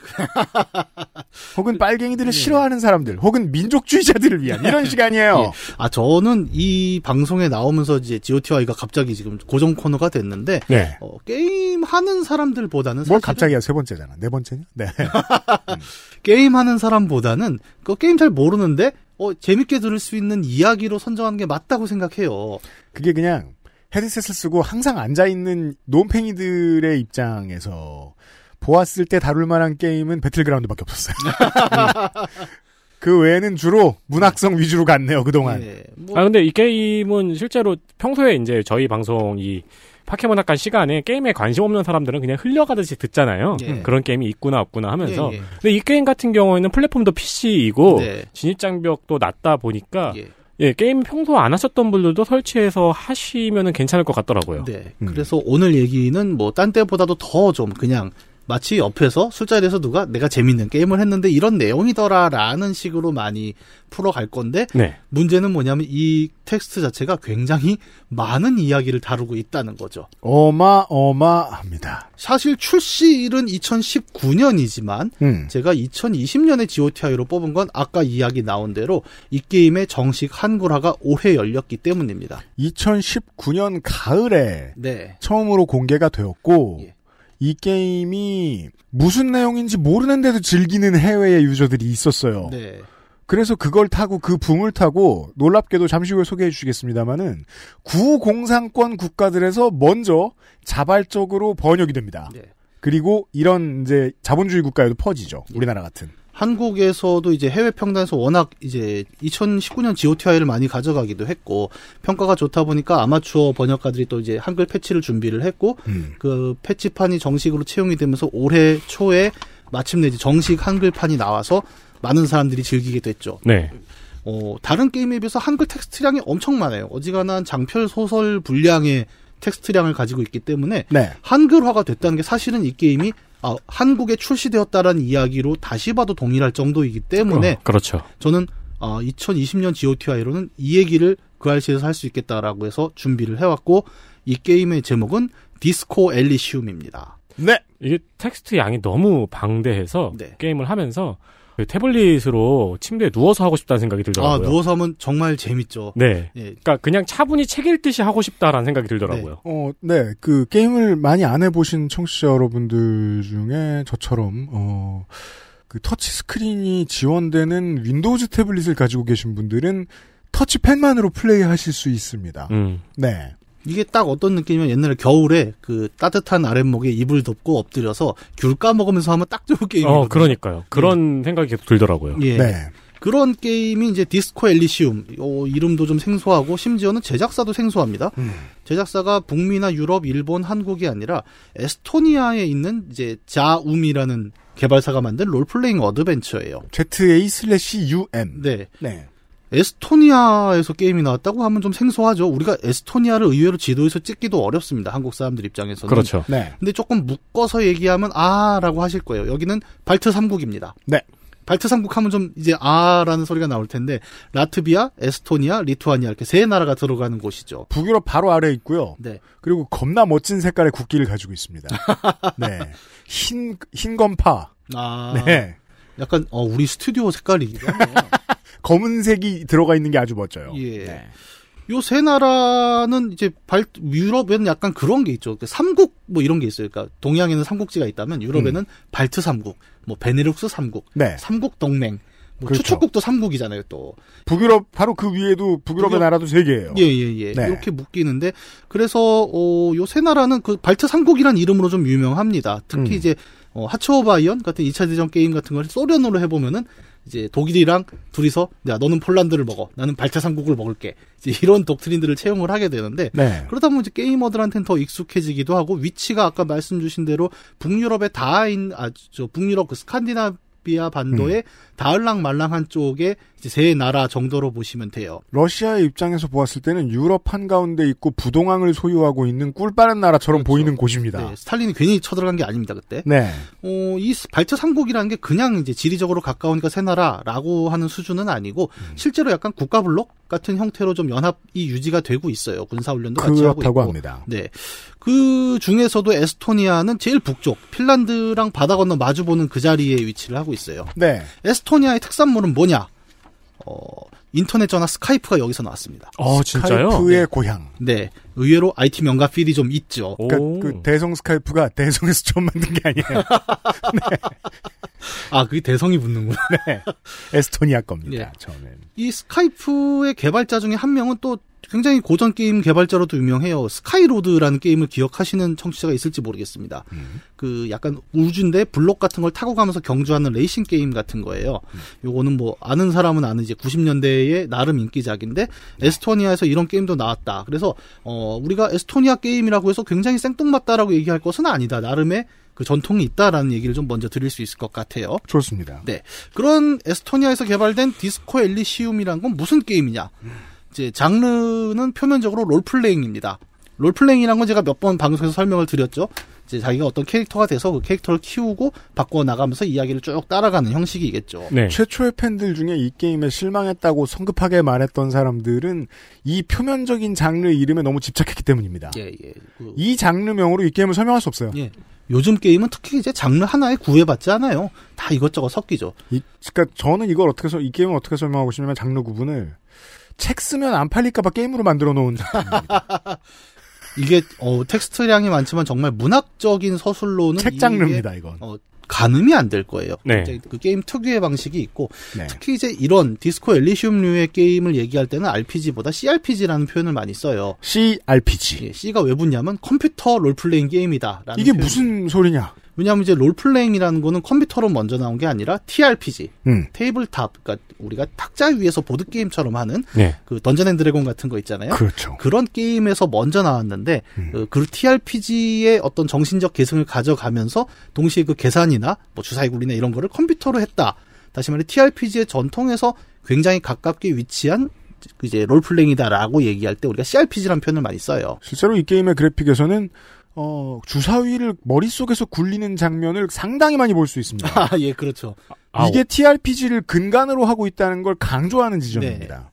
혹은 빨갱이들을 싫어하는 사람들 혹은 민족주의자들을 위한 이런 시간이에요. 예. 아 저는 이 방송에 나오면서 이제 GOTY가 갑자기 지금 고정 코너가 됐는데 네. 어, 게임 하는 사람들보다는 뭘 갑자기야 세 번째잖아. 네 번째냐? 네. 게임 하는 사람보다는 그 게임 잘 모르는데 어, 재밌게 들을 수 있는 이야기로 선정하는 게 맞다고 생각해요. 그게 그냥 헤드셋을 쓰고 항상 앉아있는 놈팽이들의 입장에서 보았을 때 다룰 만한 게임은 배틀그라운드밖에 없었어요. 음. 그 외에는 주로 문학성 위주로 갔네요, 그동안. 예. 아 근데 이 게임은 실제로 평소에 이제 저희 방송 이 파케몬학관 시간에 게임에 관심 없는 사람들은 그냥 흘려가듯이 듣잖아요. 예. 그런 게임이 있구나 없구나 하면서. 예, 예. 근데 이 게임 같은 경우에는 플랫폼도 PC이고 네. 진입 장벽도 낮다 보니까 예. 예, 게임 평소 안 하셨던 분들도 설치해서 하시면은 괜찮을 것 같더라고요. 네. 그래서 오늘 얘기는 뭐 딴 때보다도 더 좀 그냥 마치 옆에서 술자리에서 누가 내가 재밌는 게임을 했는데 이런 내용이더라라는 식으로 많이 풀어갈 건데 네. 문제는 뭐냐면 이 텍스트 자체가 굉장히 많은 이야기를 다루고 있다는 거죠. 어마어마합니다. 사실 출시일은 2019년이지만 음. 제가 2020년에 GOTI로 뽑은 건 아까 이야기 나온 대로 이 게임의 정식 한글화가 올해 열렸기 때문입니다. 2019년 가을에 네. 처음으로 공개가 되었고 예. 이 게임이 무슨 내용인지 모르는데도 즐기는 해외의 유저들이 있었어요. 네. 그래서 그걸 타고 그 붐을 타고 놀랍게도 잠시 후에 소개해 주시겠습니다만은 구공산권 국가들에서 먼저 자발적으로 번역이 됩니다. 네. 그리고 이런 이제 자본주의 국가에도 퍼지죠. 우리나라 같은. 한국에서도 이제 해외 평단에서 워낙 이제 2019년 GOTI를 많이 가져가기도 했고 평가가 좋다 보니까 아마추어 번역가들이 또 이제 한글 패치를 준비를 했고 음. 그 패치판이 정식으로 채용이 되면서 올해 초에 마침내 이제 정식 한글판이 나와서 많은 사람들이 즐기게 됐죠. 네. 어, 다른 게임에 비해서 한글 텍스트량이 엄청 많아요. 어지간한 장편 소설 분량의 텍스트량을 가지고 있기 때문에 네. 한글화가 됐다는 게 사실은 이 게임이 아, 한국에 출시되었다라는 이야기로 다시 봐도 동일할 정도이기 때문에 어, 그렇죠. 저는 어, 2020년 GOTI로는 이 얘기를 그 알씨에서 할 수 있겠다라고 해서 준비를 해왔고 이 게임의 제목은 디스코 엘리시움입니다. 네. 이게 텍스트 양이 너무 방대해서 게임을 하면서 그 태블릿으로 침대에 누워서 하고 싶다는 생각이 아 들더라고요. 누워서 하면 정말 재밌죠. 네. 예. 그러니까 그냥 차분히 책 읽듯이 하고 싶다라는 생각이 들더라고요. 어, 네. 그 게임을 많이 안 해보신 청취자 여러분들 중에 저처럼 어, 그 터치 스크린이 지원되는 Windows 태블릿을 가지고 계신 분들은 터치펜만으로 플레이하실 수 있습니다. 음. 네. 이게 딱 어떤 느낌이면 옛날에 겨울에 그 따뜻한 아랫목에 이불 덮고 엎드려서 귤 까먹으면서 하면 딱 좋은 게임이거든요. 어, 그러니까요. 그런 생각이 계속 들더라고요. 예. 네. 그런 게임이 이제 Disco Elysium. 어, 이름도 좀 생소하고 심지어는 제작사도 생소합니다. 음. 제작사가 북미나 유럽, 일본, 한국이 아니라 에스토니아에 있는 이제 자움이라는 개발사가 만든 롤플레잉 어드벤처예요. ZA slash UM. 네. 네. 에스토니아에서 게임이 나왔다고 하면 좀 생소하죠. 우리가 에스토니아를 의외로 지도에서 찍기도 어렵습니다. 한국 사람들 입장에서는. 그렇죠. 네. 근데 조금 묶어서 얘기하면 아라고 하실 거예요. 여기는 발트 3국입니다. 네. 발트 3국 하면 좀 이제 아라는 소리가 나올 텐데 라트비아, 에스토니아, 리투아니아 이렇게 세 나라가 들어가는 곳이죠. 북유럽 바로 아래에 있고요. 네. 그리고 겁나 멋진 색깔의 국기를 가지고 있습니다. 네. 흰, 흰 검파. 아. 네. 약간 어 우리 스튜디오 색깔이기도 하네요. 검은색이 들어가 있는 게 아주 멋져요. 예. 네. 요세 나라는 이제 발 유럽에는 약간 그런 게 있죠. 그 삼국 뭐 이런 게 있어요. 그러니까 동양에는 삼국지가 있다면 유럽에는 발트 삼국, 뭐 베네룩스 삼국, 음. 네. 삼국 동맹, 뭐 그렇죠. 추축국도 삼국이잖아요. 또 북유럽 바로 그 위에도 북유럽의 북유럽- 나라도 세 개예요. 예, 예, 예. 네. 이렇게 묶이는데, 그래서, 어, 요 세 나라는 그 발트 삼국이란 이름으로 좀 유명합니다. 특히 음. 이제, 어, 하츠오바이언 같은 2차 대전 게임 같은 걸 소련으로 해보면은, 이제 독일이랑 둘이서, 야, 너는 폴란드를 먹어. 나는 발트 삼국을 먹을게. 이런 독트린들을 채용을 하게 되는데, 네. 그러다 보면 이제 게이머들한테는 더 익숙해지기도 하고, 위치가 아까 말씀 주신 대로 북유럽의 다인, 아, 저, 북유럽 그 스칸디나비아 반도의 음. 다을랑 말랑한 쪽에 세 나라 정도로 보시면 돼요. 러시아의 입장에서 보았을 때는 유럽 한가운데 있고 부동항을 소유하고 있는 꿀 빠른 나라처럼 보이는 곳입니다. 네, 스탈린이 괜히 쳐들어간 게 아닙니다 그때. 네. 어, 이 발트 삼국이라는 게 그냥 이제 지리적으로 가까우니까 새 나라라고 하는 수준은 아니고 음. 실제로 약간 국가 블록 같은 형태로 좀 연합이 유지가 되고 있어요. 군사 훈련도 같이 하고 있고. 합니다. 네. 그 중에서도 에스토니아는 제일 북쪽, 핀란드랑 바다 건너 마주 보는 그 자리에 위치를 하고 있어요. 네. 에스토니아의 특산물은 뭐냐? 어, 인터넷 전화 Skype가 여기서 나왔습니다. 어, 진짜요? Skype의 고향. 네. 의외로 IT 명가 feel이 좀 있죠. 그러니까 그 대성 Skype가 대성에서 처음 만든 게 아니에요. 아, 그게 대성이 붙는구나. 네. 에스토니아 겁니다. 예. 처음엔. 이 Skype의 개발자 중에 한 명은 또 굉장히 고전 게임 개발자로도 유명해요. SkyRoads라는 게임을 기억하시는 청취자가 있을지 모르겠습니다. 그 약간 우주인데 블록 같은 걸 타고 가면서 경주하는 레이싱 게임 같은 거예요. 요거는 뭐 아는 사람은 아는 이제 90년대의 나름 인기작인데 에스토니아에서 이런 게임도 나왔다. 그래서 어 우리가 에스토니아 게임이라고 해서 굉장히 생뚱맞다라고 얘기할 것은 아니다. 나름의 그 전통이 있다라는 얘기를 좀 먼저 드릴 수 있을 것 같아요. 좋습니다. 네. 그런 에스토니아에서 개발된 디스코 엘리시움이란 건 무슨 게임이냐? 이제 장르는 표면적으로 롤플레잉입니다. 롤플레잉이란 건 제가 몇 번 방송에서 설명을 드렸죠. 이제 자기가 어떤 캐릭터가 돼서 그 캐릭터를 키우고 바꿔 나가면서 이야기를 쭉 따라가는 형식이겠죠. 네. 최초의 팬들 중에 이 게임에 실망했다고 성급하게 말했던 사람들은 이 표면적인 장르 이름에 너무 집착했기 때문입니다. 예, 예. 그- 이 장르명으로 이 게임을 설명할 수 없어요. 예. 요즘 게임은 특히 이제 장르 하나에 구애받지 않아요. 다 이것저것 섞이죠. 이, 그러니까 저는 이걸 어떻게 서, 이 게임을 어떻게 설명하고 싶냐면 장르 구분을 책 쓰면 안 팔릴까봐 게임으로 만들어 놓은 작품입니다. 이게 어, 텍스트량이 많지만 정말 문학적인 서술로는 책 장르입니다, 이건. 어, 가늠이 안 될 거예요. 네. 이제 그 게임 특유의 방식이 있고 네. 특히 이제 이런 Disco Elysium류의 게임을 얘기할 때는 RPG보다 CRPG라는 표현을 많이 써요. CRPG. 예, C가 왜 붙냐면 컴퓨터 롤플레잉 게임이다라는 이게 표현이- 무슨 소리냐? 왜냐하면 이제 롤플레잉이라는 거는 컴퓨터로 먼저 나온 게 아니라 TRPG, 음. tabletop, 그러니까 우리가 탁자 위에서 보드 게임처럼 하는 네. 그 Dungeon and Dragon 같은 거 있잖아요. 그렇죠. 그런 게임에서 먼저 나왔는데 어, 그 TRPG의 어떤 정신적 계승을 가져가면서 동시에 그 계산이나 뭐 주사위 굴리나 이런 거를 컴퓨터로 했다. 다시 말해 TRPG의 전통에서 굉장히 가깝게 위치한 그 이제 롤플레잉이다라고 얘기할 때 우리가 CRPG라는 표현을 많이 써요. 실제로 이 게임의 그래픽에서는 어, 주사위를 머릿속에서 굴리는 장면을 상당히 많이 볼 수 있습니다. 아, 예, 그렇죠. 아, 이게 TRPG를 근간으로 하고 있다는 걸 강조하는 지점입니다.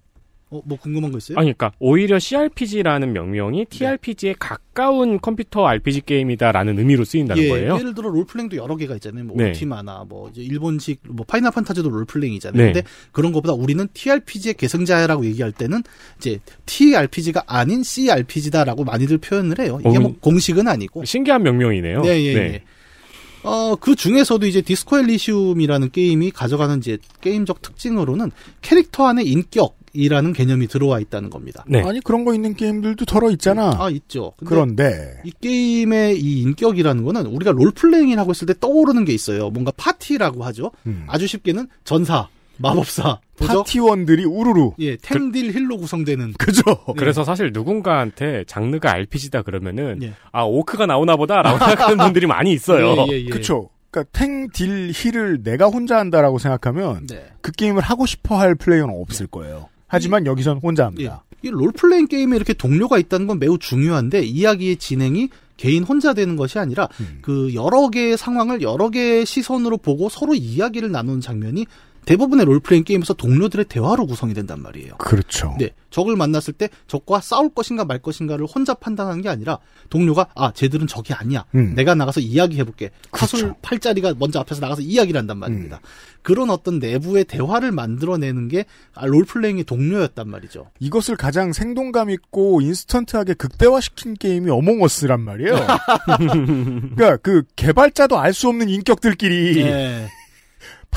어, 뭐 궁금한 거 있어요? 아니, 그러니까 오히려 CRPG라는 명명이 TRPG에 가까운 컴퓨터 RPG 게임이다라는 의미로 쓰인다는 예, 거예요. 예를 들어 롤플레잉도 여러 개가 있잖아요. 뭐 네. Ultima나 뭐 일본식 뭐 Final Fantasy도 롤플레잉이잖아요. 네. 근데 그런 것보다 우리는 TRPG의 계승자라고 얘기할 때는 이제 TRPG가 아닌 CRPG다라고 많이들 표현을 해요. 이게 어, 뭐 공식은 아니고. 신기한 명명이네요. 네, 예, 예. 어, 그 중에서도 이제 Disco Elysium이라는 게임이 가져가는 이제 게임적 특징으로는 캐릭터 안에 인격 이라는 개념이 들어와 있다는 겁니다. 네. 아니 그런 거 있는 게임들도 더러 있잖아. 아, 있죠. 그런데 이 게임의 이 인격이라는 거는 우리가 롤플레잉이라고 했을 때 떠오르는 게 있어요. 뭔가 파티라고 하죠. 음. 아주 쉽게는 전사, 마법사, 도적, 파티원들이 우르르 예, 탱딜 힐로 구성되는 그죠? 그래서 사실 누군가한테 장르가 RPG다 그러면은 예. 아 오크가 나오나 보다라고 생각하는 분들이 많이 있어요. 예, 예, 예. 그쵸. 그러니까 탱, 딜, 힐을 내가 혼자 한다라고 생각하면 네. 그 게임을 하고 싶어 할 플레이어는 없을 거예요. 하지만 여기선 혼자 예. 합니다. 이 롤플레잉 게임에 이렇게 동료가 있다는 건 매우 중요한데 이야기의 진행이 개인 혼자 되는 것이 아니라 음. 그 여러 개의 상황을 여러 개의 시선으로 보고 서로 이야기를 나누는 장면이 대부분의 롤플레잉 게임에서 동료들의 대화로 구성이 된단 말이에요. 그렇죠. 네, 적을 만났을 때 적과 싸울 것인가 말 것인가를 혼자 판단하는 게 아니라 동료가 아 쟤들은 적이 아니야. 음. 내가 나가서 이야기해 볼게. 사술 그렇죠. 음. 팔자리가 먼저 앞에서 나가서 이야기를 한단 말입니다. 그런 어떤 내부의 대화를 만들어내는 게 아, 롤플레잉의 동료였단 말이죠. 이것을 가장 생동감 있고 인스턴트하게 극대화시킨 게임이 어몽어스란 말이에요. 그러니까 그 개발자도 알 수 없는 인격들끼리 예.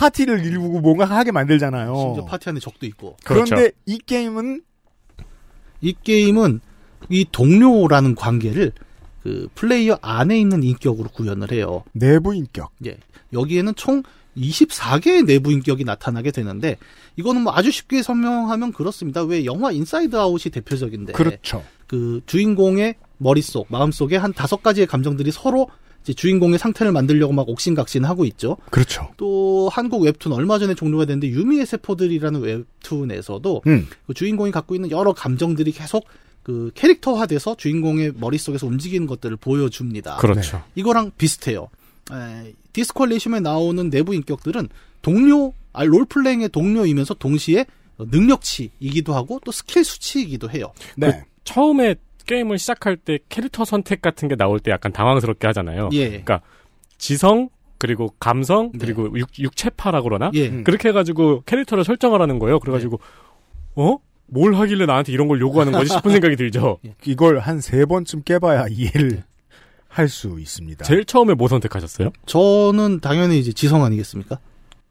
파티를 이루고 뭔가 하게 만들잖아요. 심지어 파티 안에 적도 있고. 그런데 그렇죠. 이 게임은 이 게임은 이 동료라는 관계를 그 플레이어 안에 있는 인격으로 구현을 해요. 내부 인격. 예. 여기에는 총 24개의 내부 인격이 나타나게 되는데 이거는 뭐 아주 쉽게 설명하면 그렇습니다. 왜 영화 Inside Out이 대표적인데 그렇죠. 그 주인공의 머릿속, 마음속에 한 다섯 가지의 감정들이 서로 주인공의 상태를 만들려고 막 옥신각신 하고 있죠. 그렇죠. 또 한국 웹툰 얼마 전에 종료가 됐는데 유미의 세포들이라는 웹툰에서도 음. 그 주인공이 갖고 있는 여러 감정들이 계속 그 캐릭터화돼서 주인공의 머릿속에서 움직이는 것들을 보여줍니다. 그렇죠. 이거랑 비슷해요. 에, Disco Elysium에 나오는 내부 인격들은 동료, 아, 롤플레잉의 동료이면서 동시에 능력치이기도 하고 또 스킬 수치이기도 해요. 네. 처음에 게임을 시작할 때 캐릭터 선택 같은 게 나올 때 약간 당황스럽게 하잖아요. 예. 그러니까 지성 그리고 감성 네. 그리고 육, 육체파라 그러나 예. 음. 그렇게 해가지고 캐릭터를 설정하라는 거예요. 그래가지고 어? 뭘 하길래 나한테 이런 걸 요구하는 거지 싶은 생각이 들죠. 이걸 한 세 번쯤 깨봐야 이해를 할 수 있습니다. 제일 처음에 뭐 선택하셨어요? 저는 당연히 이제 지성 아니겠습니까?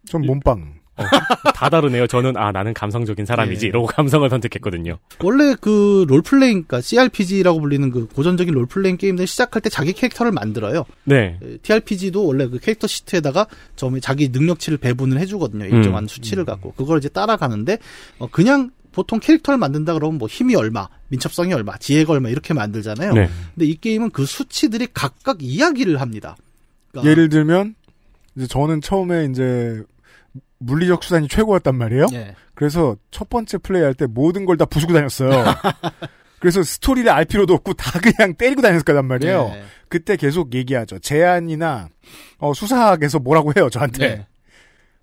전 몸빵. 어, 다 다르네요. 저는 아 나는 감성적인 사람이지 예. 이러고 감성을 선택했거든요. 원래 그 롤플레잉, 그러니까 CRPG라고 불리는 그 고전적인 롤플레잉 게임들 시작할 때 자기 캐릭터를 만들어요. 네. TRPG도 원래 그 캐릭터 시트에다가 처음에 자기 능력치를 배분을 해주거든요. 일정한 음. 수치를 갖고 그걸 이제 따라가는데 어, 그냥 보통 캐릭터를 만든다 그러면 뭐 힘이 얼마, 민첩성이 얼마, 지혜가 얼마 이렇게 만들잖아요. 네. 근데 이 게임은 그 수치들이 각각 이야기를 합니다. 그러니까 예를 들면 이제 저는 처음에 이제 물리적 수단이 최고였단 말이에요. 예. 그래서 첫 번째 플레이할 때 모든 걸 다 부수고 다녔어요. 그래서 스토리를 알 필요도 없고 다 그냥 때리고 다녔을 거란 말이에요. 네. 그때 계속 얘기하죠. 제안이나 어, 수사학에서 뭐라고 해요 저한테. 네.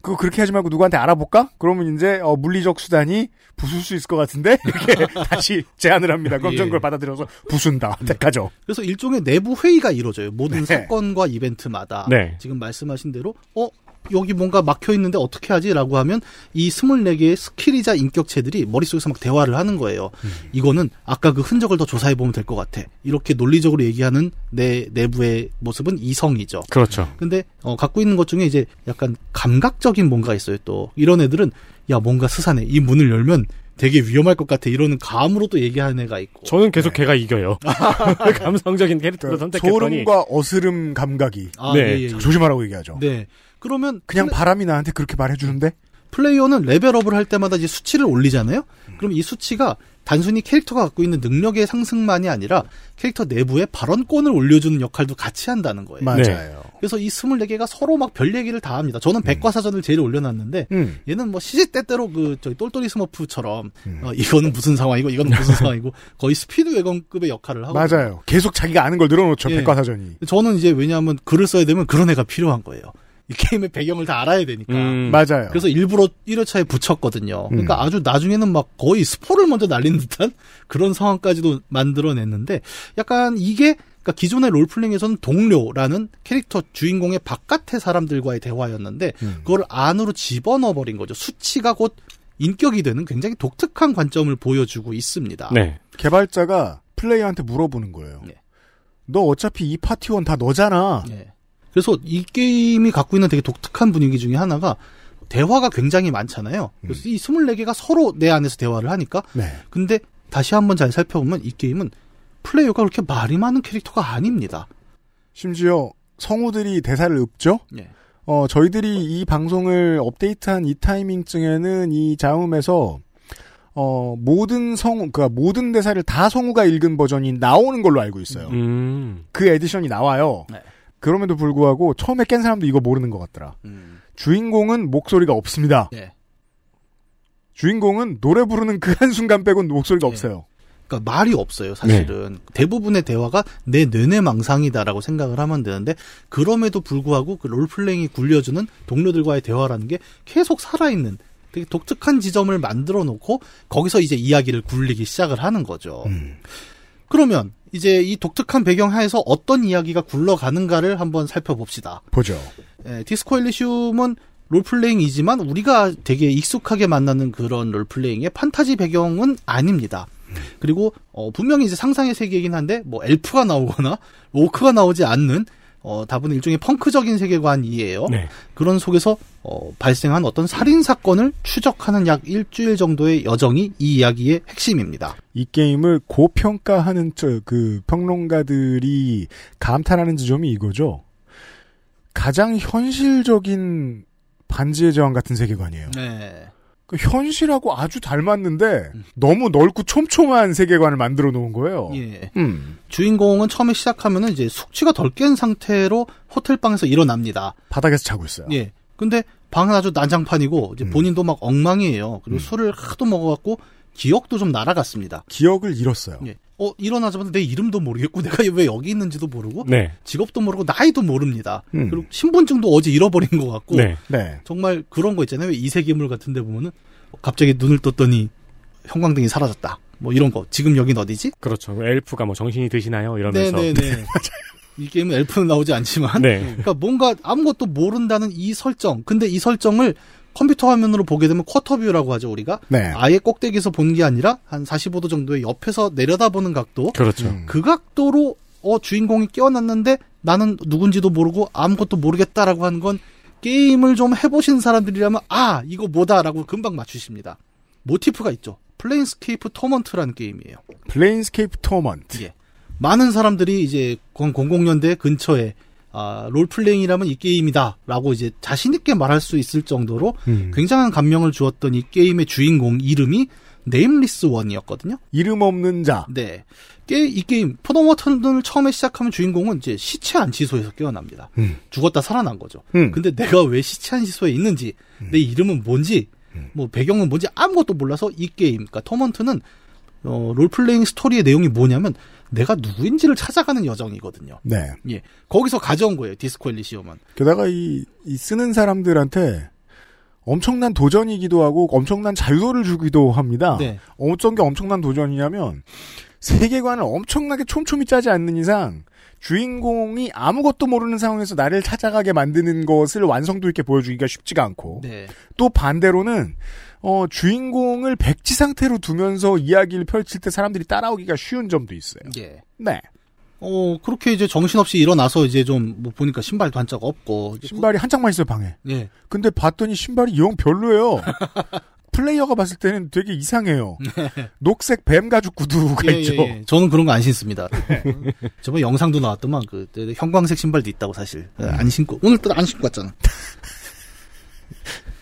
그거 그렇게 하지 말고 누구한테 알아볼까? 그러면 이제 어, 물리적 수단이 부술 수 있을 것 같은데 이렇게 다시 제안을 합니다. 그럼 전 예. 그걸 받아들여서 부순다. 택하죠. 그래서 일종의 내부 회의가 이루어져요. 모든 네. 사건과 이벤트마다. 네. 지금 말씀하신 대로 어 여기 뭔가 막혀 있는데 어떻게 하지라고 하면 이 24개의 스킬이자 인격체들이 머릿속에서 막 대화를 하는 거예요. 음. 이거는 아까 그 흔적을 더 조사해 보면 될 것 같아. 이렇게 논리적으로 얘기하는 내 내부의 모습은 이성이죠. 그렇죠. 근데 어, 갖고 있는 것 중에 이제 약간 감각적인 뭔가 있어요. 또 이런 애들은 야 뭔가 스산해. 이 문을 열면 되게 위험할 것 같아. 이러는 감으로 또 얘기하는 애가 있고. 저는 계속 걔가 이겨요. 감성적인 캐릭터를 선택했더니 소름과 어스름 감각이. 아, 네. 예, 예, 예. 조심하라고 얘기하죠. 네. 그러면 그냥 바람이 나한테 그렇게 말해주는데? 플레이어는 레벨업을 할 때마다 이제 수치를 올리잖아요. 그럼 이 수치가 단순히 캐릭터가 갖고 있는 능력의 상승만이 아니라 캐릭터 내부의 발언권을 올려주는 역할도 같이 한다는 거예요. 맞아요. 그래서 이 24개가 서로 막 별 얘기를 다 합니다. 저는 백과사전을 제일 올려놨는데 음. 얘는 뭐 시시때때로 그 저기 똘똘이 스머프처럼 어, 이거는 무슨 상황이고 이거는 무슨 상황이고 거의 스피드 웨건급의 역할을 하고 맞아요. 계속 자기가 아는 걸 늘어놓죠. 예. 백과사전이. 저는 이제 왜냐하면 글을 써야 되면 그런 애가 필요한 거예요. 이 게임의 배경을 다 알아야 되니까. 음. 맞아요. 그래서 일부러 1회차에 붙였거든요. 그러니까 음. 아주 나중에는 막 거의 스포를 먼저 날리는 듯한 그런 상황까지도 만들어냈는데 약간 이게 그러니까 기존의 롤플레잉에서는 동료라는 캐릭터 주인공의 바깥의 사람들과의 대화였는데 음. 그걸 안으로 집어넣어 버린 거죠. 수치가 곧 인격이 되는 굉장히 독특한 관점을 보여주고 있습니다. 네. 개발자가 플레이어한테 물어보는 거예요. 너 어차피 이 파티원 다 너잖아. 네. 그래서 이 게임이 갖고 있는 되게 독특한 분위기 중에 하나가 대화가 굉장히 많잖아요. 그래서 이 24개가 서로 내 안에서 대화를 하니까. 네. 근데 다시 한번 잘 살펴보면 이 게임은 플레이어가 그렇게 말이 많은 캐릭터가 아닙니다. 심지어 성우들이 대사를 읊죠. 네. 어, 저희들이 이 방송을 업데이트한 이 타이밍쯤에는 이 자음에서 어, 모든 성우, 그니까 모든 대사를 다 성우가 읽은 버전이 나오는 걸로 알고 있어요. 음. 그 에디션이 나와요. 네. 그럼에도 불구하고 처음에 깬 사람도 이거 모르는 것 같더라. 주인공은 목소리가 없습니다. 네. 주인공은 노래 부르는 그 한순간 빼곤 목소리가 없어요. 그러니까 말이 없어요, 사실은. 대부분의 대화가 내 뇌내망상이다라고 생각을 하면 되는데 그럼에도 불구하고 그 롤플레잉이 굴려주는 동료들과의 대화라는 게 계속 살아있는 되게 독특한 지점을 만들어 놓고 거기서 이제 이야기를 굴리기 시작을 하는 거죠. 그러면 이제 이 독특한 배경 하에서 어떤 이야기가 굴러가는가를 한번 살펴봅시다. 보죠. 예, 디스코 엘리시움은 롤플레잉이지만 우리가 되게 익숙하게 만나는 그런 롤플레잉의 판타지 배경은 아닙니다. 그리고 어, 분명히 이제 상상의 세계이긴 한데 뭐 엘프가 나오거나 오크가 나오지 않는 어, 다분히 일종의 펑크적인 세계관이에요. 네. 그런 속에서 어, 발생한 어떤 살인 사건을 추적하는 약 일주일 정도의 여정이 이 이야기의 핵심입니다. 이 게임을 고평가하는 저, 그 평론가들이 감탄하는 지점이 이거죠. 가장 현실적인 반지의 제왕 같은 세계관이에요. 네. 그 현실하고 아주 닮았는데 너무 넓고 촘촘한 세계관을 만들어 놓은 거예요. 예. 음. 주인공은 처음에 시작하면은 이제 숙취가 덜 깬 상태로 호텔 방에서 일어납니다. 바닥에서 자고 있어요. 예. 근데 방은 아주 난장판이고 이제 본인도 막 엉망이에요. 그리고 술을 하도 먹어갖고 기억도 좀 날아갔습니다. 기억을 잃었어요. 예. 어 일어나자마자 내 이름도 모르겠고 내가 왜 여기 있는지도 모르고 네. 직업도 모르고 나이도 모릅니다. 음. 그리고 신분증도 어제 잃어버린 것 같고 네. 네. 정말 그런 거 있잖아요. 이세계물 같은데 보면은 갑자기 눈을 떴더니 형광등이 사라졌다. 뭐 이런 거. 지금 여긴 어디지? 그렇죠. 엘프가 뭐 정신이 드시나요? 이러면서. 네네네. 이 게임은 엘프는 나오지 않지만. 네. 그러니까 뭔가 아무것도 모른다는 이 설정. 근데 이 설정을 컴퓨터 화면으로 보게 되면 quarter view라고 하죠 우리가 네. 아예 꼭대기에서 보는 게 아니라 한 45도 정도의 옆에서 내려다보는 각도 그렇죠. 그 각도로 어 주인공이 깨어났는데 나는 누군지도 모르고 아무것도 모르겠다라고 하는 건 게임을 좀 해보신 사람들이라면 아 이거 뭐다라고 금방 맞추십니다. 모티프가 있죠. Planescape Torment라는 게임이에요. Planescape Torment. 예. 많은 사람들이 이제 00년대 근처에 아, 롤플레잉이라면 이 게임이다라고 이제 자신 있게 말할 수 있을 정도로 음. 굉장한 감명을 주었던 이 게임의 주인공 이름이 Nameless One이었거든요. 이름 없는 자. 네. 게, 이 게임 포도머턴을 처음에 시작하면 주인공은 이제 시체 안치소에서 깨어납니다. 음. 죽었다 살아난 거죠. 음. 근데 내가 왜 시체 안치소에 있는지, 내 이름은 뭔지, 음. 뭐 배경은 뭔지 아무것도 몰라서 이 게임, 그러니까 Torment는 어, 롤플레잉 스토리의 내용이 뭐냐면 내가 누구인지를 찾아가는 여정이거든요. 네. 예. 거기서 가져온 거예요. 디스코 엘리시움은. 게다가 이, 이 쓰는 사람들한테 엄청난 도전이기도 하고 엄청난 자유도를 주기도 합니다. 네. 어떤 게 엄청난 도전이냐면 세계관을 엄청나게 촘촘히 짜지 않는 이상 주인공이 아무것도 모르는 상황에서 나를 찾아가게 만드는 것을 완성도 있게 보여주기가 쉽지가 않고 네. 또 반대로는 어, 주인공을 백지 상태로 두면서 이야기를 펼칠 때 사람들이 따라오기가 쉬운 점도 있어요. 예. 네. 어, 그렇게 이제 정신없이 일어나서 이제 좀, 뭐 보니까 신발도 한짝 없고. 신발이 한 짝만 있어요, 방에. 예. 근데 봤더니 신발이 영 별로예요. 플레이어가 봤을 때는 되게 이상해요. 녹색 뱀 가죽 구두가 네. 예, 있죠. 예, 예. 저는 그런 거 안 신습니다. 저번 영상도 나왔더만 그 형광색 신발도 있다고 사실 예, 안 신고 오늘 또안 신고 왔잖아.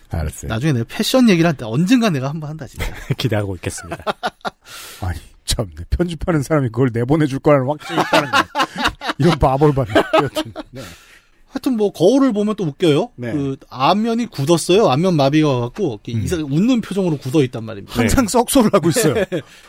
알았어요. 나중에 내가 패션 얘기를 할 때 언젠가 내가 한번 한다 진짜. 기대하고 있겠습니다. 아니 참 편집하는 사람이 그걸 내보내줄 거라는 확신이 있다는 거. 이런 바보를 봤네. 여튼. 네. 하여튼 뭐 거울을 보면 또 웃겨요. 네. 그 안면이 굳었어요. 안면 마비가 와갖고 이렇게 이상 웃는 표정으로 굳어 있단 말입니다. 항상 썩소를 하고 있어요.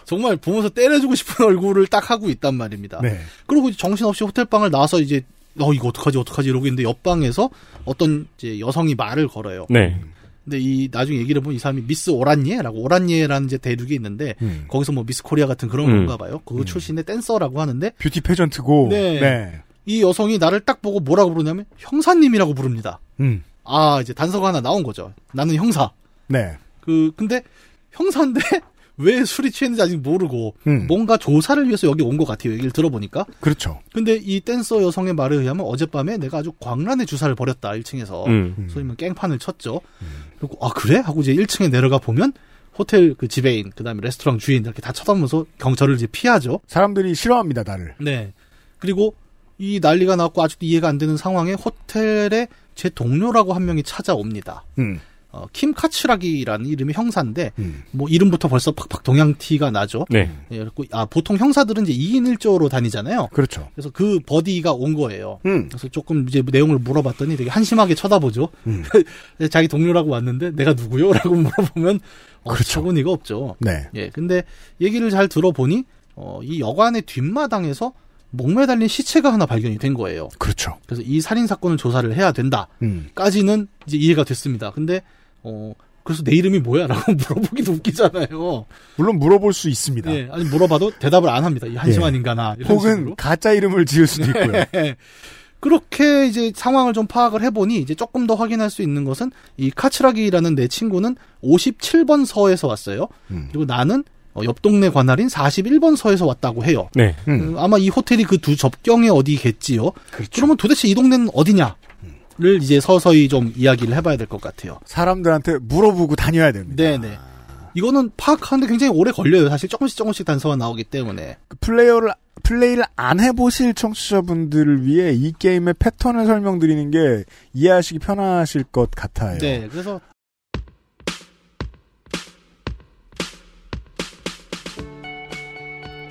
정말 보면서 때려주고 싶은 얼굴을 딱 하고 있단 말입니다. 네. 그리고 이제 정신없이 호텔 방을 나와서 이제 어 이거 어떡하지 어떡하지 이러고 있는데 옆방에서 어떤 이제 여성이 말을 걸어요. 네. 근데 이 나중에 얘기를 보면 이 사람이 미스 오란예라고 오란예라는 이제 대륙이 있는데 음. 거기서 뭐 미스 코리아 같은 그런 음. 건가 봐요. 그 출신의 댄서라고 하는데 beauty pageant고. 네. 네. 이 여성이 나를 딱 보고 뭐라고 부르냐면 형사님이라고 부릅니다. 음. 아 이제 단서가 하나 나온 거죠. 나는 형사. 네. 그 근데 형사인데 왜 술이 취했는지 아직 모르고 음. 뭔가 조사를 위해서 여기 온 것 같아요. 얘기를 들어보니까. 그렇죠. 근데 이 댄서 여성의 말에 의하면 어젯밤에 내가 아주 광란의 주사를 벌였다 1층에서 음. 소위 말해 깽판을 쳤죠. 그리고 아 그래 하고 이제 1층에 내려가 보면 호텔 그 지배인 그다음에 레스토랑 주인 이렇게 다 쳐다보면서 경찰을 이제 피하죠. 사람들이 싫어합니다, 나를. 네. 그리고 이 난리가 났고 아직도 이해가 안 되는 상황에 호텔에 제 동료라고 한 명이 찾아옵니다. 음. 어, 킴 카츠라기라는 이름의 형사인데 음. 뭐 이름부터 벌써 팍팍 동양 티가 나죠. 네. 예, 그리고 아 보통 형사들은 이제 2인 1조로 다니잖아요. 그렇죠. 그래서 그 버디가 온 거예요. 음. 그래서 조금 이제 내용을 물어봤더니 되게 한심하게 쳐다보죠. 음. 자기 동료라고 왔는데 내가 누구요? 라고 물어보면 어, 그렇죠. 차고니가 없죠. 네. 예, 근데 얘기를 잘 들어보니 어, 이 여관의 뒷마당에서 목매달린 시체가 하나 발견이 된 거예요. 그렇죠. 그래서 이 살인 사건을 조사를 해야 된다. 음. 까지는 이제 이해가 됐습니다. 근데 어 그래서 내 이름이 뭐야 라고 물어보기도 웃기잖아요. 물론 물어볼 수 있습니다. 예, 아니 물어봐도 대답을 안 합니다. 이 한심한 예. 인간아. 혹은 식으로. 가짜 이름을 지을 수도 있고요. 네. 그렇게 이제 상황을 좀 파악을 해보니 이제 조금 더 확인할 수 있는 것은 이 카츠라기라는 내 친구는 57번 서에서 왔어요. 음. 그리고 나는 어, 옆 동네 관할인 41번 서에서 왔다고 해요. 네. 음. 어, 아마 이 호텔이 그 두 접경에 어디겠지요. 그렇죠. 그러면 도대체 이 동네는 어디냐? 를 이제 서서히 좀 이야기를 해봐야 될 것 같아요. 사람들한테 물어보고 다녀야 됩니다. 네네. 이거는 파악하는데 굉장히 오래 걸려요. 사실 조금씩 조금씩 단서가 나오기 때문에. 그 플레이어를 플레이를 안 해보실 청취자분들을 위해 이 게임의 패턴을 설명드리는 게 이해하시기 편하실 것 같아요. 네. 그래서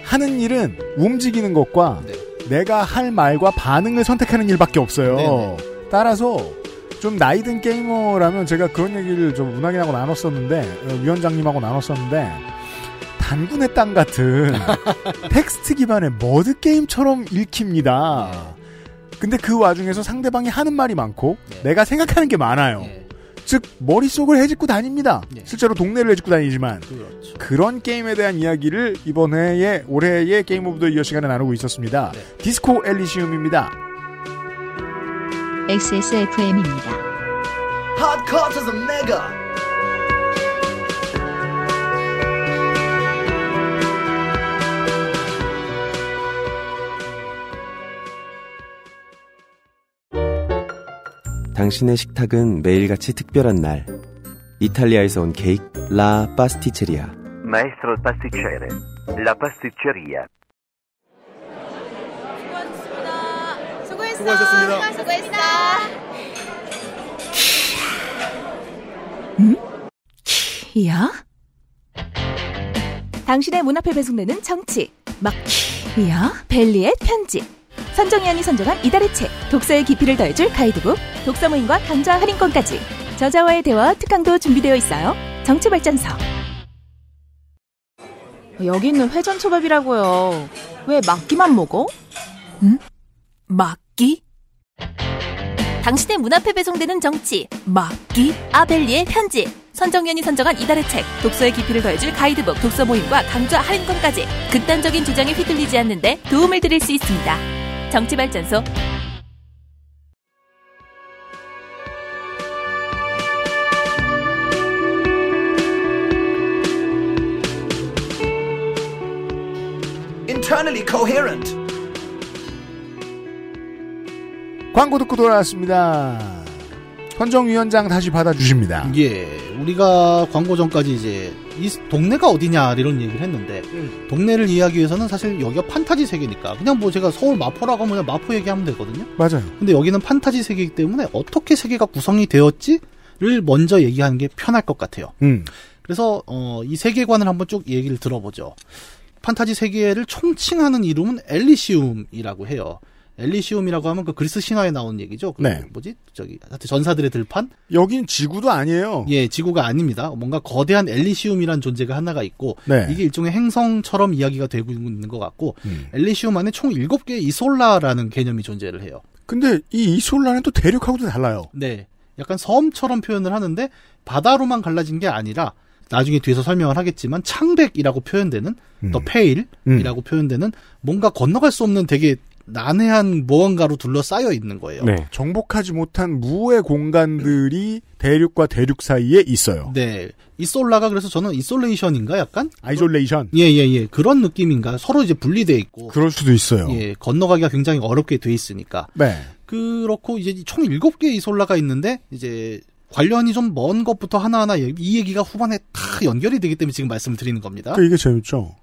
하는 일은 움직이는 것과 네. 내가 할 말과 반응을 선택하는 일밖에 없어요. 네네. 따라서 좀 나이 든 게이머라면 제가 그런 얘기를 좀 문학인하고 나눴었는데 어, 위원장님하고 나눴었는데 단군의 땅 같은 텍스트 기반의 머드 게임처럼 읽힙니다. 근데 그 와중에서 상대방이 하는 말이 많고 네. 내가 생각하는 게 많아요. 예, 즉 머릿속을 헤집고 다닙니다. 네. 실제로 동네를 헤집고 다니지만 그렇죠. 그런 게임에 대한 이야기를 이번 해의 올해의 Game of the Year 시간에 나누고 있었습니다. 네. Disco Elysium입니다. XSFM입니다. Hot Cortez Omega. 당신의 식탁은 매일같이 특별한 날. 이탈리아에서 온 케이크 라 파스티체리아. Maestro pasticcere. La pasticceria. 수고하셨습니다. 수고했어. 음? 키야? 당신의 문 앞에 배송되는 정치. 막키야? 벨리의 편지. 선정위원이 선정한 이달의 책. 독서의 깊이를 더해줄 가이드북. 독서 모임과 강좌 할인권까지. 저자와의 대화 특강도 준비되어 있어요. 정치 발전서. 여기 있는 회전초밥이라고요. 왜 막기만 먹어? 응? 막 기? 당신의 문 앞에 배송되는 정치. 막기? 아벨리의 편지. 선정위원이 선정한 이달의 책. 독서의 깊이를 더해줄 가이드북, 독서 모임과 강좌 할인권까지. 극단적인 주장에 휘둘리지 않는데 도움을 드릴 수 있습니다. 정치발전소 Internally coherent. 광고 듣고 돌아왔습니다. 선정위원장 다시 받아주십니다. 예, 우리가 광고 전까지 이제 이 동네가 어디냐 이런 얘기를 했는데 음. 동네를 이해하기 위해서는 사실 여기가 판타지 세계니까 그냥 뭐 제가 서울 마포라고 하면 그냥 마포 얘기하면 되거든요. 맞아요. 근데 여기는 판타지 세계이기 때문에 어떻게 세계가 구성이 되었지를 먼저 얘기하는 게 편할 것 같아요. 음. 그래서 어, 이 세계관을 한번 쭉 얘기를 들어보죠. 판타지 세계를 총칭하는 이름은 엘리시움이라고 해요. 엘리시움이라고 하면 그 그리스 신화에 나온 얘기죠. 그 네. 뭐지? 저기 하여튼 전사들의 들판? 여긴 지구도 아니에요. 예, 지구가 아닙니다. 뭔가 거대한 엘리시움이란 존재가 하나가 있고 네. 이게 일종의 행성처럼 이야기가 되고 있는 것 같고 음. 엘리시움 안에 총 7개의 이솔라라는 개념이 존재를 해요. 근데 이 이솔라는 또 대륙하고도 달라요. 네. 약간 섬처럼 표현을 하는데 바다로만 갈라진 게 아니라 나중에 뒤에서 설명을 하겠지만 창백이라고 표현되는 음. The Pale이라고 표현되는 뭔가 건너갈 수 없는 되게 난해한 무언가로 둘러싸여 있는 거예요. 네. 정복하지 못한 무의 공간들이 대륙과 대륙 사이에 있어요. 네. 이솔라가 그래서 저는 isolation인가 약간? isolation. 예, 예, 예. 그런 느낌인가? 서로 이제 분리돼 있고. 그럴 수도 있어요. 예, 건너가기가 굉장히 어렵게 돼 있으니까. 네. 그렇고 이제 총 7개 이솔라가 있는데 이제 관련이 좀 먼 것부터 하나하나 이 얘기가 후반에 다 연결이 되기 때문에 지금 말씀을 드리는 겁니다. 그 이게 재밌죠.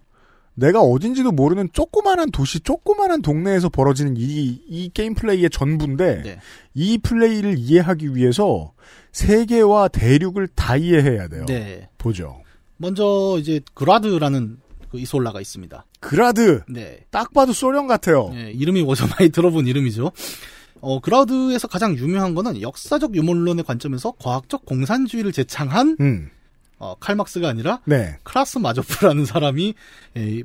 내가 어딘지도 모르는 조그만한 도시, 조그만한 동네에서 벌어지는 이, 이 게임 플레이의 전부인데, 네. 이 플레이를 이해하기 위해서 세계와 대륙을 다 이해해야 돼요. 네. 보죠. 먼저 이제 그라드라는 그 이솔라가 있습니다. 그라드. 네. 딱 봐도 소련 같아요. 예, 이름이 뭐죠? 많이 들어본 이름이죠. 어, 그라드에서 가장 유명한 거는 역사적 유물론의 관점에서 과학적 공산주의를 제창한 음. 어, 칼 막스가 아니라 네. 크라스 마조프라는 사람이 예,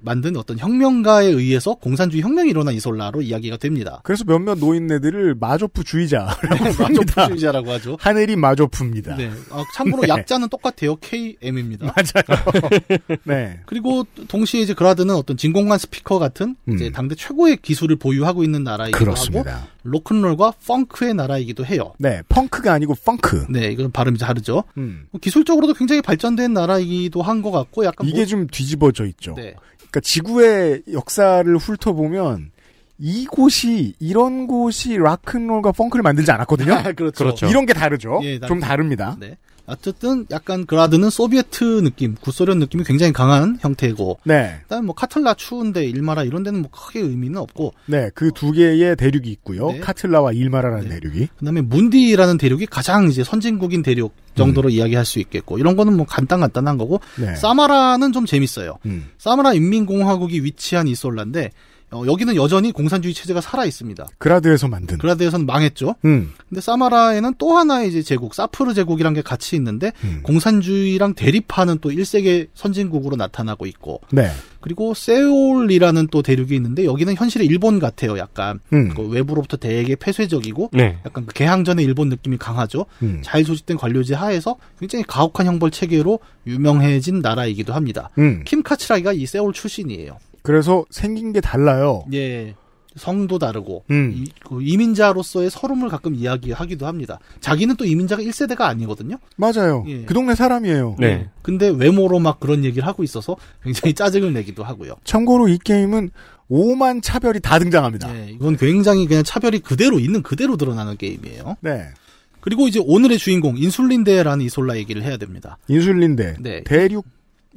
만든 어떤 혁명가에 의해서 공산주의 혁명이 일어난 이솔라로 이야기가 됩니다. 그래서 몇몇 노인네들을 마조프주의자라고 부릅니다. 마조프주의자라고 하죠. 하늘이 마조프입니다. 네. 어, 참고로 네. 약자는 똑같아요. KM입니다. 맞아요. 네. 그리고 동시에 이제 그라드는 어떤 진공관 스피커 같은 이제 음. 당대 최고의 기술을 보유하고 있는 나라이기도 그렇습니다. 하고 로큰롤과 펑크의 나라이기도 해요. 네. 펑크가 아니고 펑크. 네, 이건 발음이 다르죠. 음. 기술적으로도 굉장히 발전된 나라이기도 한 것 같고 약간 이게 뭐- 좀 뒤집어져 있죠. 네. 그러니까 지구의 역사를 훑어보면 이곳이 이런 곳이 락큰롤과 펑크를 만들지 않았거든요. 아, 그렇죠. 이런 게 다르죠. 예, 좀 다릅니다. 네. 어쨌든 약간 그라드는 소비에트 느낌, 구소련 느낌이 굉장히 강한 형태고. 네. 일단 뭐 카틀라 추운데 일마라 이런 데는 뭐 크게 의미는 없고. 네, 그두 개의 대륙이 있고요. 네. 카틀라와 일마라라는 대륙이. 그다음에 문디라는 대륙이 가장 이제 선진국인 대륙 정도로 이야기할 수 있겠고 이런 거는 뭐 간단 간단한 거고 음. 네. 사마라는 좀 재밌어요. 음. 사마라 인민공화국이 위치한 이솔라인데 어, 여기는 여전히 공산주의 체제가 살아 있습니다. 그라드에서 만든. 그라드에서는 망했죠. 음. 근데 사마라에는 또 하나의 이제 제국, 사프르 제국이란 게 같이 있는데 음. 공산주의랑 대립하는 또 1세계 선진국으로 나타나고 있고 네. 그리고 세울이라는 또 대륙이 있는데 여기는 현실의 일본 같아요. 약간 음. 그 외부로부터 되게 폐쇄적이고 네. 약간 그 개항전의 일본 느낌이 강하죠. 음. 잘 조직된 관료제 하에서 굉장히 가혹한 형벌 체계로 유명해진 나라이기도 합니다. 음. 킴 카츠라기가 이 세울 출신이에요. 그래서 생긴 게 달라요. 예. 성도 다르고 음. 이, 그 이민자로서의 서름을 가끔 이야기하기도 합니다. 자기는 또 이민자가 1세대가 아니거든요. 맞아요. 예. 그 동네 사람이에요. 네. 근데 외모로 막 그런 얘기를 하고 있어서 굉장히 짜증을 내기도 하고요. 참고로 이 게임은 오만 차별이 다 등장합니다. 예, 이건 굉장히 그냥 차별이 그대로 있는 그대로 드러나는 게임이에요. 네. 그리고 이제 오늘의 주인공 인슐린대라는 이솔라 얘기를 해야 됩니다. 인슐린대. 네. 대륙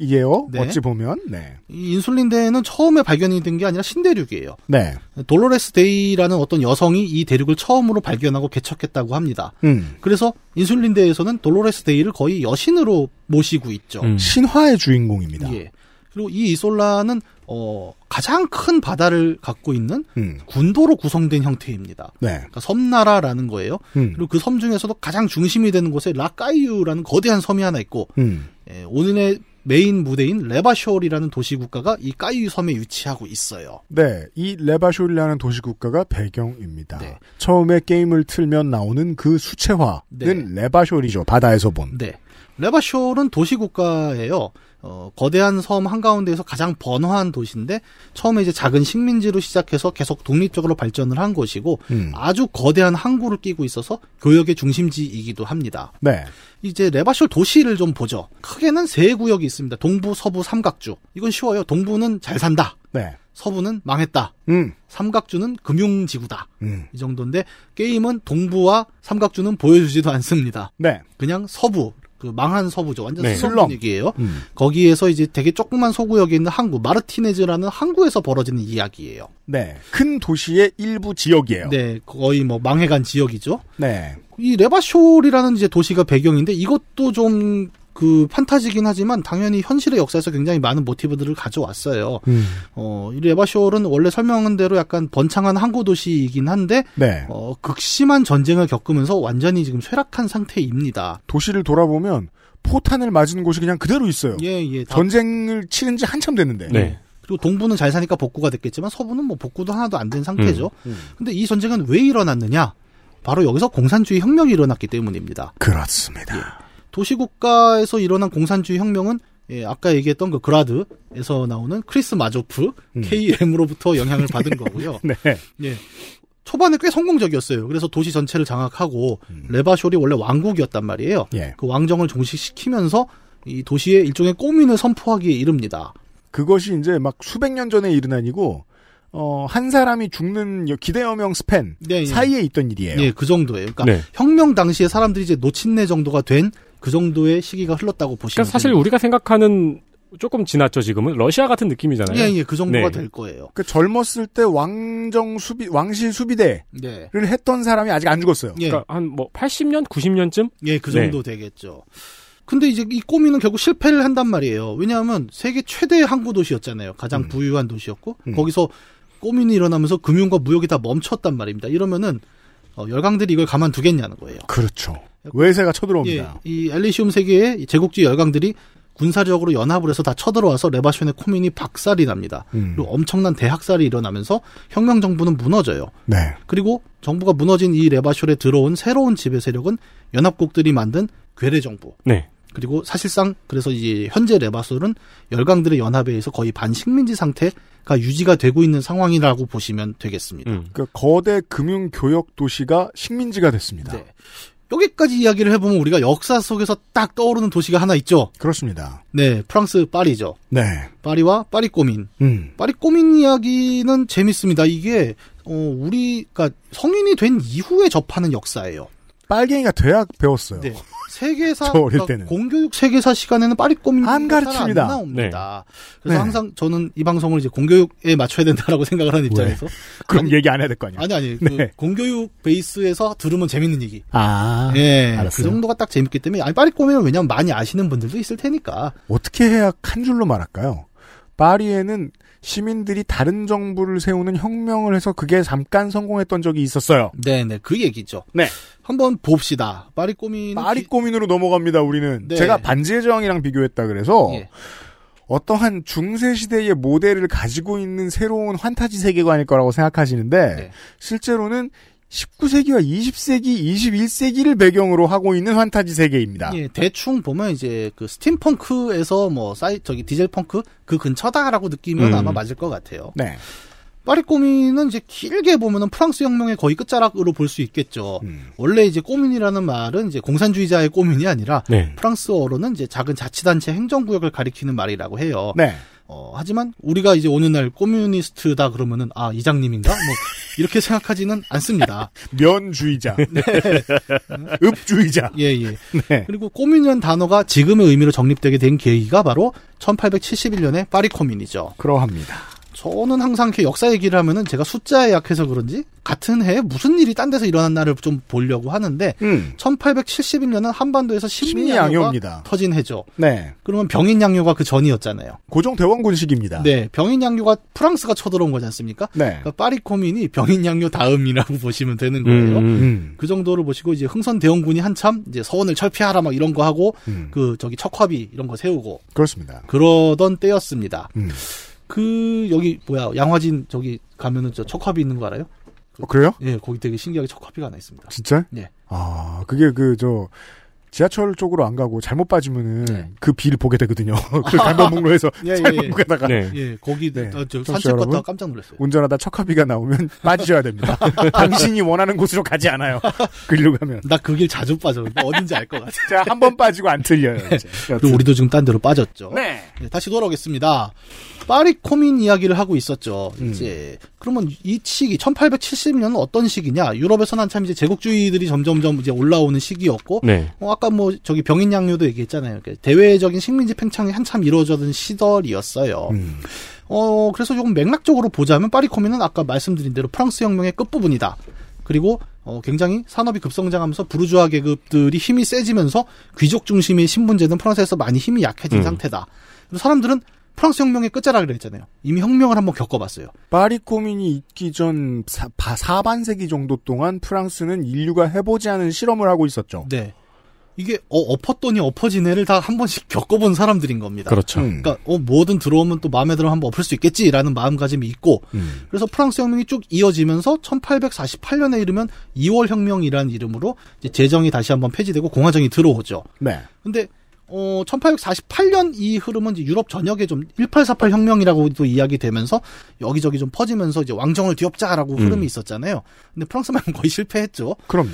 이에요. 네. 어찌 보면. 네. 이 인슐린데는 처음에 발견이 된 게 아니라 신대륙이에요. 네. 돌로레스 데이라는 어떤 여성이 이 대륙을 처음으로 발견하고 개척했다고 합니다. 음. 그래서 인슐린데에서는 돌로레스 데이를 거의 여신으로 모시고 있죠. 음. 신화의 주인공입니다. 예. 그리고 이 이솔라는 어, 가장 큰 바다를 갖고 있는 음. 군도로 구성된 형태입니다. 네. 그러니까 섬나라라는 거예요. 음. 그리고 그 섬 중에서도 가장 중심이 되는 곳에 라까이유라는 거대한 섬이 하나 있고 음. 예, 오늘의 메인 무대인 레바숄이라는 도시 국가가 이 까이유 섬에 위치하고 있어요. 네, 이 레바숄이라는 도시국가가 배경입니다. 네. 처음에 게임을 틀면 나오는 그 수채화는 네. 레바쇼리죠. 바다에서 본. 네. 레바쇼는 도시 국가예요. 어, 거대한 섬 한가운데에서 가장 번화한 도시인데 처음에 이제 작은 식민지로 시작해서 계속 독립적으로 발전을 한 곳이고 음. 아주 거대한 항구를 끼고 있어서 교역의 중심지이기도 합니다. 네. 이제 레바쇼 도시를 좀 보죠. 크게는 세 구역이 있습니다. 동부, 서부, 삼각주. 이건 쉬워요. 동부는 잘 산다. 네. 서부는 망했다. 음. 삼각주는 금융지구다. 음. 이 정도인데 게임은 동부와 삼각주는 보여주지도 않습니다. 네. 그냥 서부, 그 망한 서부죠. 완전 네. 슬럼. 분위기예요. 음. 거기에서 이제 되게 조그만 소구역에 있는 항구 마르티네즈라는 항구에서 벌어지는 이야기예요. 네. 큰 도시의 일부 지역이에요. 네, 거의 뭐 망해간 지역이죠. 네. 이 레바쇼리라는 이제 도시가 배경인데 이것도 좀 그 판타지긴 하지만 당연히 현실의 역사에서 굉장히 많은 모티브들을 가져왔어요. 음. 어, 이 레바쇼는 원래 설명한 대로 약간 번창한 항구 도시이긴 한데 네. 어, 극심한 전쟁을 겪으면서 완전히 지금 쇠락한 상태입니다. 도시를 돌아보면 포탄을 맞은 곳이 그냥 그대로 있어요. 예, 예. 다- 전쟁을 치른 지 한참 됐는데. 네. 그리고 동부는 잘 사니까 복구가 됐겠지만 서부는 뭐 복구도 하나도 안 된 상태죠. 음. 근데 이 전쟁은 왜 일어났느냐? 바로 여기서 공산주의 혁명이 일어났기 때문입니다. 그렇습니다. 도시국가에서 일어난 공산주의 혁명은 예, 아까 얘기했던 그 그라드에서 나오는 크라스 마조프 음. KM으로부터 영향을 받은 거고요. 네. 예. 초반에 꽤 성공적이었어요. 그래서 도시 전체를 장악하고 레바숄이 원래 왕국이었단 말이에요. 음. 예. 그 왕정을 종식시키면서 이 도시에 일종의 코뮌을 선포하기에 이릅니다. 그것이 이제 막 수백 년 전의 일은 아니고 어, 한 사람이 죽는 기대여명 span 네, 예. 사이에 있던 일이에요. 예, 그 정도예요. 그러니까 네. 혁명 당시에 사람들이 이제 노친네 정도가 된 그 정도의 시기가 흘렀다고 보시면 그러니까 사실 됩니다. 우리가 생각하는 조금 지났죠 지금은 러시아 같은 느낌이잖아요. 예, 예, 그 정도가 네. 될 거예요. 그 젊었을 때 왕정 수비 왕실 수비대를 네. 했던 사람이 아직 안 죽었어요. 예. 그러니까 한 뭐 80년, 90년쯤? 예, 그 정도 되겠죠. 근데 이제 이 꼬미는 결국 실패를 한단 말이에요. 왜냐하면 세계 최대 항구 도시였잖아요. 가장 부유한 도시였고 음. 거기서 꼬민이 일어나면서 금융과 무역이 다 멈췄단 말입니다. 이러면은 어, 열강들이 이걸 가만두겠냐는 거예요. 그렇죠. 외세가 쳐들어옵니다. 예, 이 엘리시움 세계의 제국주의 열강들이 군사력으로 연합을 해서 다 쳐들어와서 레바션의 코민이 박살이 납니다. 음. 그리고 엄청난 대학살이 일어나면서 혁명 정부는 무너져요. 네. 그리고 정부가 무너진 이 레바쇼에 들어온 새로운 지배 세력은 연합국들이 만든 괴뢰 정부. 네. 그리고 사실상 그래서 이제 현재 레바솔은 열강들의 연합에 의해서 거의 반식민지 상태가 유지가 되고 있는 상황이라고 보시면 되겠습니다. 음. 그 거대 금융 교역 도시가 식민지가 됐습니다. 네. 여기까지 이야기를 해보면 우리가 역사 속에서 딱 떠오르는 도시가 하나 있죠. 그렇습니다. 네, 프랑스 파리죠. 네. 파리와 파리 꼬민. 음. 파리 꼬민 이야기는 재밌습니다. 이게 어 우리가 성인이 된 이후에 접하는 역사예요. 빨갱이가 대학 배웠어요. 네. 세계사 그러니까 때는. 공교육 세계사 시간에는 파리 꼬민 안 가르칩니다. 안 나옵니다. 그래서 네. 항상 저는 이 방송을 이제 공교육에 맞춰야 된다라고 생각을 하는 입장에서 그럼 아니, 얘기 안 해야 될 거 아니야. 아니 아니 네. 그 공교육 베이스에서 들으면 재밌는 얘기. 아. 예, 그 알았어요. 정도가 딱 재밌기 때문에 아니 파리 꼬민은 왜냐면 많이 아시는 분들도 있을 테니까. 어떻게 해야 한 줄로 말할까요? 파리에는 시민들이 다른 정부를 세우는 혁명을 해서 그게 잠깐 성공했던 적이 있었어요. 네 네 그 얘기죠. 네. 한번 봅시다. 파리 꼬민 파리 꼬민으로 넘어갑니다, 우리는. 네. 제가 반지의 제왕이랑 비교했다 그래서 예. 어떠한 중세 시대의 모델을 가지고 있는 새로운 환타지 세계관일 거라고 생각하시는데 네. 실제로는 19세기와 20세기, 21세기를 배경으로 하고 있는 환타지 세계입니다. 예, 대충 보면 이제 그 스팀펑크에서 뭐 사이 저기 디젤 펑크 그 근처다라고 느끼면 음. 아마 맞을 것 같아요. 네. 파리 꼬민은 이제 길게 보면은 프랑스 혁명의 거의 끝자락으로 볼 수 있겠죠. 음. 원래 이제 꼬민이라는 말은 이제 공산주의자의 꼬민이 아니라 네. 프랑스어로는 이제 작은 자치단체 행정구역을 가리키는 말이라고 해요. 네. 어, 하지만 우리가 이제 어느 날 꼬뮤니스트다 그러면은 아 이장님인가 뭐 이렇게 생각하지는 않습니다. 면주의자, 네. 읍주의자. 예, 예. 네. 그리고 꼬민이라는 단어가 지금의 의미로 정립되게 된 계기가 바로 1871년의 파리 코민이죠. 그러합니다. 저는 항상 이렇게 역사 얘기를 하면은 제가 숫자에 약해서 그런지 같은 해에 무슨 일이 딴 데서 일어난 날을 좀 보려고 하는데 음. 1871년은 한반도에서 심리 양요가 심리양요입니다. 터진 해죠. 네. 그러면 병인 양요가 그 전이었잖아요. 고종 대원군식입니다. 네, 병인 양요가 프랑스가 쳐들어온 거지 않습니까? 네. 그러니까 파리 코민이 병인 양요 다음이라고 보시면 되는 거예요. 음. 그 정도를 보시고 이제 흥선 대원군이 한참 이제 서원을 철폐하라 막 이런 거 하고 음. 그 저기 척화비 이런 거 세우고 그렇습니다. 그러던 때였습니다. 음. 그 여기 뭐야 양화진 저기 가면은 저 척화비 있는 거 알아요? 어, 그래요? 예, 거기 되게 신기하게 척화비가 하나 있습니다. 진짜? 예. 아, 그게 그, 저, 지하철 쪽으로 안 가고 잘못 빠지면은 그 비를 보게 되거든요. 그 강변북로에서 예, 예, 잘못 예. 가다가. 예, 거기 네. 어, 저 산책 여러분, 갔다가 깜짝 놀랐어요. 운전하다 척화비가 나오면 빠지셔야 됩니다. 당신이 원하는 곳으로 가지 않아요. 그리로 가면. 나 그 길 자주 빠져. 어딘지 알 것 같아. 자, 한번 빠지고 안 틀려요, 이제. 그리고 우리도 지금 딴 데로 빠졌죠. 네. 네, 다시 돌아오겠습니다. 파리 코민 이야기를 하고 있었죠. 음. 이제 그러면 이 시기 1870년은 어떤 시기냐? 유럽에서는 한참 이제 제국주의들이 점점점 이제 올라오는 시기였고, 네. 어, 아까 뭐 저기 병인 양요도 얘기했잖아요. 그러니까 대외적인 식민지 팽창이 한참 이루어지던 시절이었어요. 음. 어 그래서 조금 맥락적으로 보자면 파리 코민은 아까 말씀드린 대로 프랑스 혁명의 끝 부분이다. 그리고 어, 굉장히 산업이 급성장하면서 부르주아 계급들이 힘이 세지면서 귀족 중심의 신분제는 프랑스에서 많이 힘이 약해진 음. 상태다. 사람들은 프랑스 혁명의 끝자락이라 했잖아요. 이미 혁명을 한번 겪어봤어요. 파리 코민이 있기 전 사, 바- 사반세기 정도 동안 프랑스는 인류가 해보지 않은 실험을 하고 있었죠. 네. 이게 어, 엎었더니 엎어지네를 다 한 번씩 겪어본 사람들인 겁니다. 그렇죠. 음. 그러니까 어, 뭐든 들어오면 또 마음에 들어 한번 엎을 수 있겠지라는 마음가짐이 있고 음. 그래서 프랑스 혁명이 쭉 이어지면서 1848년에 이르면 2월 혁명이라는 이름으로 이제 재정이 다시 한번 폐지되고 공화정이 들어오죠. 네. 근데 어 1848년 이 흐름은 이제 유럽 전역에 좀 1848 혁명이라고도 이야기되면서 여기저기 좀 퍼지면서 이제 왕정을 뒤엎자라고 음. 흐름이 있었잖아요. 근데 프랑스만은 거의 실패했죠. 그럼요.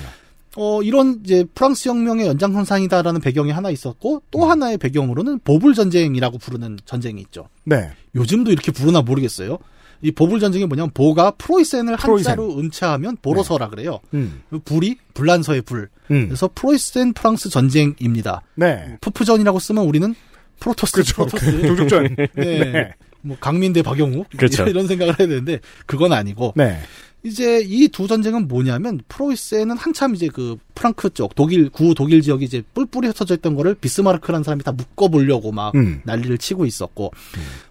어, 이런 이제 프랑스 혁명의 연장선상이다라는 배경이 하나 있었고 또 음. 하나의 배경으로는 보불 전쟁이라고 부르는 전쟁이 있죠. 네. 요즘도 이렇게 부르나 모르겠어요. 이 보불 전쟁이 뭐냐면 보가 프로이센을 프로이센. 한자로 음차하면 보로사라 그래요. 음. 불이 불란서의 불. 음. 그래서 프로이센 프랑스 전쟁입니다. 네. 프프전이라고 쓰면 우리는 프로토스 그렇죠. 프로토스. 동족전. 네. 네. 뭐 강민 대 박용욱 그렇죠. 이런 생각을 해야 되는데 그건 아니고 네. 이제 이 두 전쟁은 뭐냐면 프로이센은 한참 이제 그 프랑크 쪽 독일 구 독일 지역이 이제 뿔뿔이 흩어져 있던 거를 비스마르크라는 사람이 다 묶어 보려고 막 음. 난리를 치고 있었고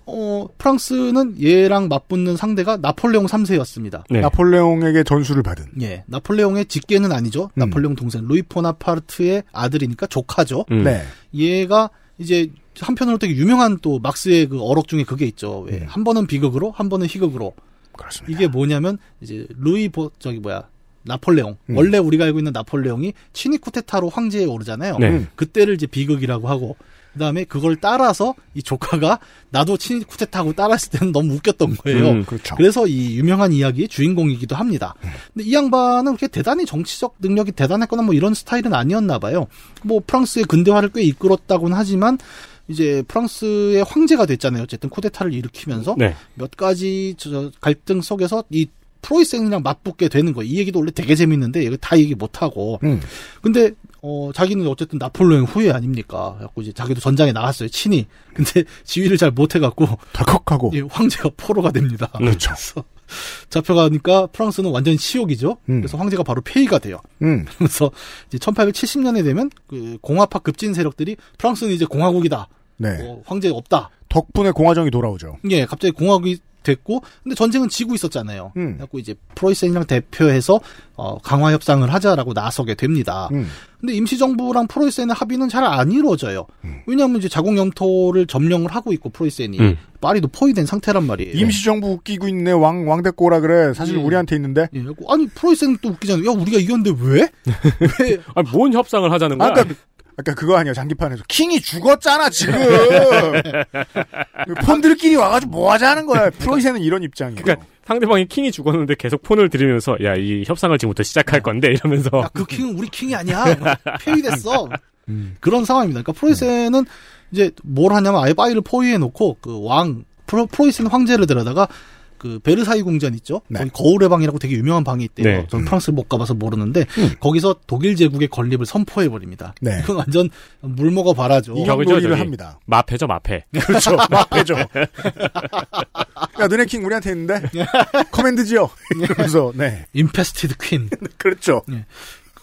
어 프랑스는 얘랑 맞붙는 상대가 나폴레옹 3세였습니다. 네. 나폴레옹에게 전수를 받은. 예. 나폴레옹의 직계는 아니죠. 음. 나폴레옹 동생 루이 포나파르트의 아들이니까 조카죠. 음. 네. 얘가 이제 한편으로 되게 유명한 또 막스의 그 어록 중에 그게 있죠. 왜 음. 한 번은 비극으로 한 번은 희극으로. 그렇습니다. 이게 뭐냐면 이제 루이 보 저기 뭐야 나폴레옹 음. 원래 우리가 알고 있는 나폴레옹이 친위 쿠데타로 황제에 오르잖아요. 네. 그때를 이제 비극이라고 하고 그다음에 그걸 따라서 이 조카가 나도 친위 쿠데타하고 따라했을 때는 너무 웃겼던 거예요. 음, 그렇죠. 그래서 이 유명한 이야기의 주인공이기도 합니다. 근데 이 양반은 그렇게 대단히 정치적 능력이 대단했거나 뭐 이런 스타일은 아니었나 봐요. 뭐 프랑스의 근대화를 꽤 이끌었다고는 하지만 이제 프랑스의 황제가 됐잖아요. 어쨌든 쿠데타를 일으키면서 네. 몇 가지 저- 저 갈등 속에서 이 프로이센이랑 맞붙게 되는 거예요. 이 얘기도 원래 되게 재밌는데 이거 다 얘기 못 하고. 음. 근데 어 자기는 어쨌든 나폴레옹 후예 아닙니까? 그래갖고 이제 자기도 전장에 나갔어요. 친히. 근데 지휘를 잘 못해갖고 덜컥하고. 예, 황제가 포로가 됩니다. 그렇죠. 잡혀가니까 프랑스는 완전 치욕이죠. 음. 그래서 황제가 바로 폐위가 돼요. 음. 그래서 이제 1870년에 되면 그 공화파 급진 세력들이 프랑스는 이제 공화국이다. 네. 어, 황제 없다. 덕분에 공화정이 돌아오죠. 예, 갑자기 공화국이 됐고, 근데 전쟁은 지고 있었잖아요. 음. 그래갖고 이제 프로이센이랑 대표해서 어, 강화 협상을 하자라고 나서게 됩니다. 음. 근데 임시정부랑 프로이센의 합의는 잘 안 이루어져요. 왜냐하면 이제 자국 영토를 점령을 하고 있고 프로이센이 음. 파리도 포위된 상태란 말이에요. 임시정부 웃기고 있네. 왕, 왕대꼬라 그래. 사실 예. 우리한테 있는데. 예, 아니 프로이센 또 웃기잖아요. 야 우리가 이겼는데 왜? 왜? 아니, 뭔 협상을 하자는 거야? 아까, 아까 그거 아니야. 장기판에서. 킹이 죽었잖아, 지금. 폰들끼리 와가지고 뭐 하자는 거야. 프로이센은 이런 입장이에요. 그러니까 상대방이 킹이 죽었는데 계속 폰을 들이면서 야 이 협상을 지금부터 시작할 건데 이러면서 야, 그 킹은 우리 킹이 아니야. 폐위됐어. 음. 그런 상황입니다. 그러니까 프로이센은 이제 뭘 하냐면 아예 파이를 포위해 놓고 그 왕 프로, 프로이센 황제를 데려다가 그 베르사유 궁전 있죠. 거기 거울의 방이라고 되게 유명한 방이 있대요. 네. 저는 프랑스를 못 가봐서 모르는데 거기서 독일 제국의 건립을 선포해 버립니다. 네. 이건 완전 물 먹어 봐라죠. 저기죠, 저기. 마패죠, 마패. 그렇죠. 마패죠. 야, 너네 킹 우리한테 있는데? command지요? 이러면서, 네. infested queen. 그렇죠.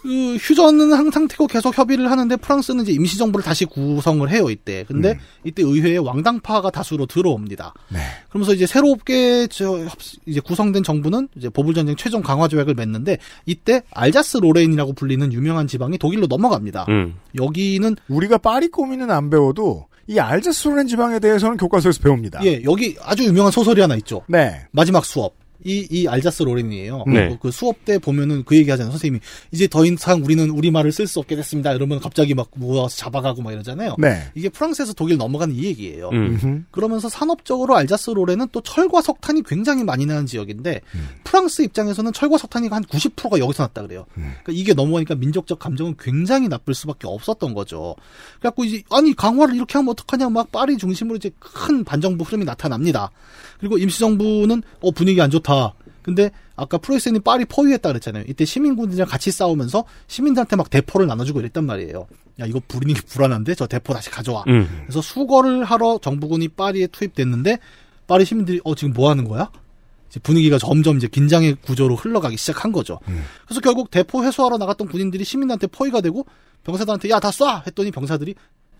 그 휴전은 항상 태고 계속 협의를 하는데 프랑스는 이제 임시 정부를 다시 구성을 해요 이때. 근데 음. 이때 의회에 왕당파가 다수로 들어옵니다. 네. 그러면서 이제 새롭게 저 협- 이제 구성된 정부는 이제 보불 전쟁 최종 강화 조약을 맺는데 이때 알자스 로레인이라고 불리는 유명한 지방이 독일로 넘어갑니다. 음. 여기는 우리가 파리 꼬뮌은 안 배워도 이 알자스 로렌 지방에 대해서는 교과서에서 배웁니다. 예, 여기 아주 유명한 소설이 하나 있죠. 네. 마지막 수업. 이, 이 알자스 로렌이에요. 네. 그 수업 때 보면은 그 얘기 하잖아요. 선생님이, 이제 더 이상 우리는 우리말을 쓸 수 없게 됐습니다. 이러면 갑자기 막 모아서 잡아가고 막 이러잖아요. 네. 이게 프랑스에서 독일 넘어가는 이 얘기예요. 음. 그러면서 산업적으로 알자스 로렌은 또 철과 석탄이 굉장히 많이 나는 지역인데, 음. 프랑스 입장에서는 철과 석탄이 한 90%가 여기서 났다 그래요. 음. 그러니까 이게 넘어가니까 민족적 감정은 굉장히 나쁠 수밖에 없었던 거죠. 그래갖고 이제, 아니, 강화를 이렇게 하면 어떡하냐, 막 파리 중심으로 이제 큰 반정부 흐름이 나타납니다. 그리고 임시정부는, 어, 분위기 안 좋다. 근데 아까 프로이센이 파리 포위했다 그랬잖아요. 이때 시민군들이랑 같이 싸우면서 시민들한테 막 대포를 나눠주고 이랬단 말이에요. 야 이거 분위기 불안한데 저 대포 다시 가져와. 음. 그래서 수거를 하러 정부군이 파리에 투입됐는데 파리 시민들이 어 지금 뭐 하는 거야? 이제 분위기가 점점 이제 긴장의 구조로 흘러가기 시작한 거죠. 그래서 결국 대포 회수하러 나갔던 군인들이 시민들한테 포위가 되고 병사들한테 야 다 쏴 했더니 병사들이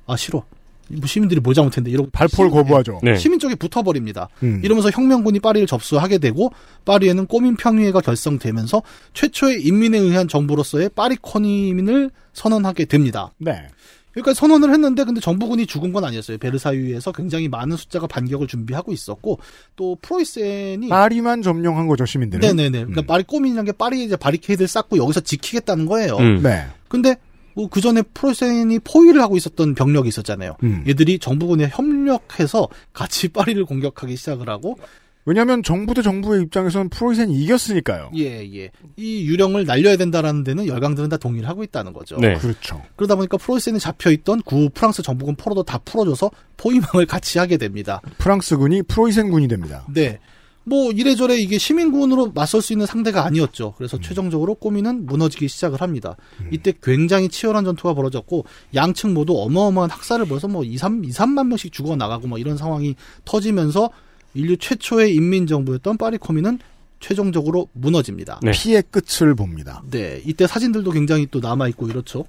아 싫어. 뭐 시민들이 뭘 잘못했는데 이러고 발포를 시민- 거부하죠. 네. 시민 쪽에 붙어버립니다. 음. 이러면서 혁명군이 파리를 접수하게 되고 파리에는 꼬민 평의회가 결성되면서 최초의 인민에 의한 정부로서의 파리 코민을 선언하게 됩니다. 네. 여기까지 선언을 했는데 근데 정부군이 죽은 건 아니었어요. 베르사유에서 굉장히 많은 숫자가 반격을 준비하고 있었고 또 프로이센이 파리만 점령한 거죠, 시민들은. 네네네. 그러니까 파리 꼬민이라는 게 파리에 이제 바리케이드를 쌓고 여기서 지키겠다는 거예요. 네. 근데 뭐 그 전에 프로이센이 포위를 하고 있었던 병력이 있었잖아요. 음. 얘들이 정부군에 협력해서 같이 파리를 공격하기 시작을 하고 왜냐하면 정부 대 정부의 입장에서는 프로이센이 이겼으니까요. 예, 예. 이 유령을 날려야 된다라는 데는 열강들은 다 동의를 하고 있다는 거죠. 네. 그렇죠. 그러다 보니까 프로이센에 잡혀있던 구 프랑스 정부군 포로도 다 풀어줘서 포위망을 같이 하게 됩니다. 프랑스군이 프로이센군이 됩니다. 네. 뭐 이래저래 이게 시민군으로 맞설 수 있는 상대가 아니었죠. 그래서 최종적으로 꼬미는 무너지기 시작을 합니다. 이때 굉장히 치열한 전투가 벌어졌고 양측 모두 어마어마한 학살을 벌여서 뭐 2, 3, 2, 3만 명씩 죽어 나가고 뭐 이런 상황이 터지면서 인류 최초의 인민 정부였던 파리 코미는 최종적으로 무너집니다. 피의 끝을 봅니다. 네, 이때 사진들도 굉장히 또 남아 있고 이렇죠.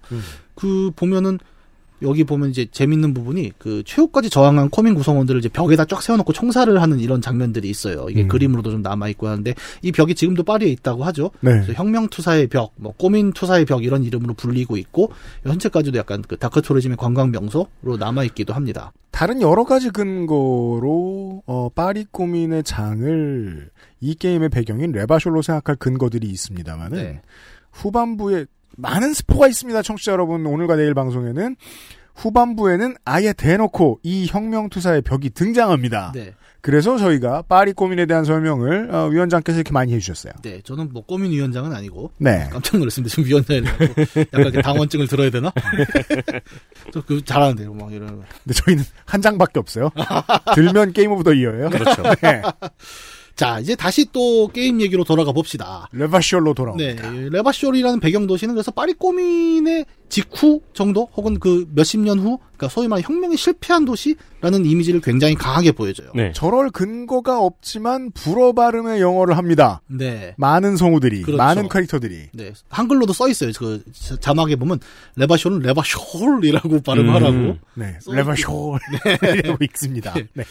그 보면은 여기 보면 이제 재밌는 부분이 그 최후까지 저항한 코민 구성원들을 이제 벽에다 쫙 세워놓고 총살을 하는 이런 장면들이 있어요. 이게 음. 그림으로도 좀 남아 있고 하는데 이 벽이 지금도 파리에 있다고 하죠. 네. 혁명 투사의 벽, 뭐 꼬뮌 투사의 벽 이런 이름으로 불리고 있고 현재까지도 약간 그 dark tourism의 관광 명소로 남아 있기도 합니다. 다른 여러 가지 근거로 어, 파리 꼬뮌의 장을 이 게임의 배경인 레바숄로 생각할 근거들이 있습니다만은 네. 후반부에 많은 스포가 있습니다. 청취자 여러분 오늘과 내일 방송에는 후반부에는 아예 대놓고 이 혁명투사의 벽이 등장합니다. 네. 그래서 저희가 파리 꼬뮌에 대한 설명을 어, 위원장께서 이렇게 많이 해주셨어요. 네, 저는 뭐 꼬뮌 위원장은 아니고 네. 깜짝 놀랐습니다. 지금 위원장이라고 약간 이렇게 당원증을 들어야 되나? 저그 잘하는데요, 막 이런. 근데 저희는 한 장밖에 없어요. 들면 Game of the Year예요. 그렇죠. 네. 자, 이제 다시 또 게임 얘기로 돌아가 봅시다. 레바숄로 돌아옵니다. 네, 레바숄이라는 배경 도시는 그래서 파리 꼬뮌의 직후 정도 혹은 그 몇십 년 후, 그러니까 소위 말해 혁명이 실패한 도시라는 이미지를 굉장히 강하게 보여줘요. 저럴 근거가 없지만 불어 발음의 영어를 합니다. 네. 많은 성우들이, 그렇죠. 많은 캐릭터들이. 네. 한글로도 써 있어요. 그 자막에 보면 레바쇼는 레바쇼이라고 발음하라고. 음. 네. 써 레바쇼. 네. 이라고 읽습니다. 네.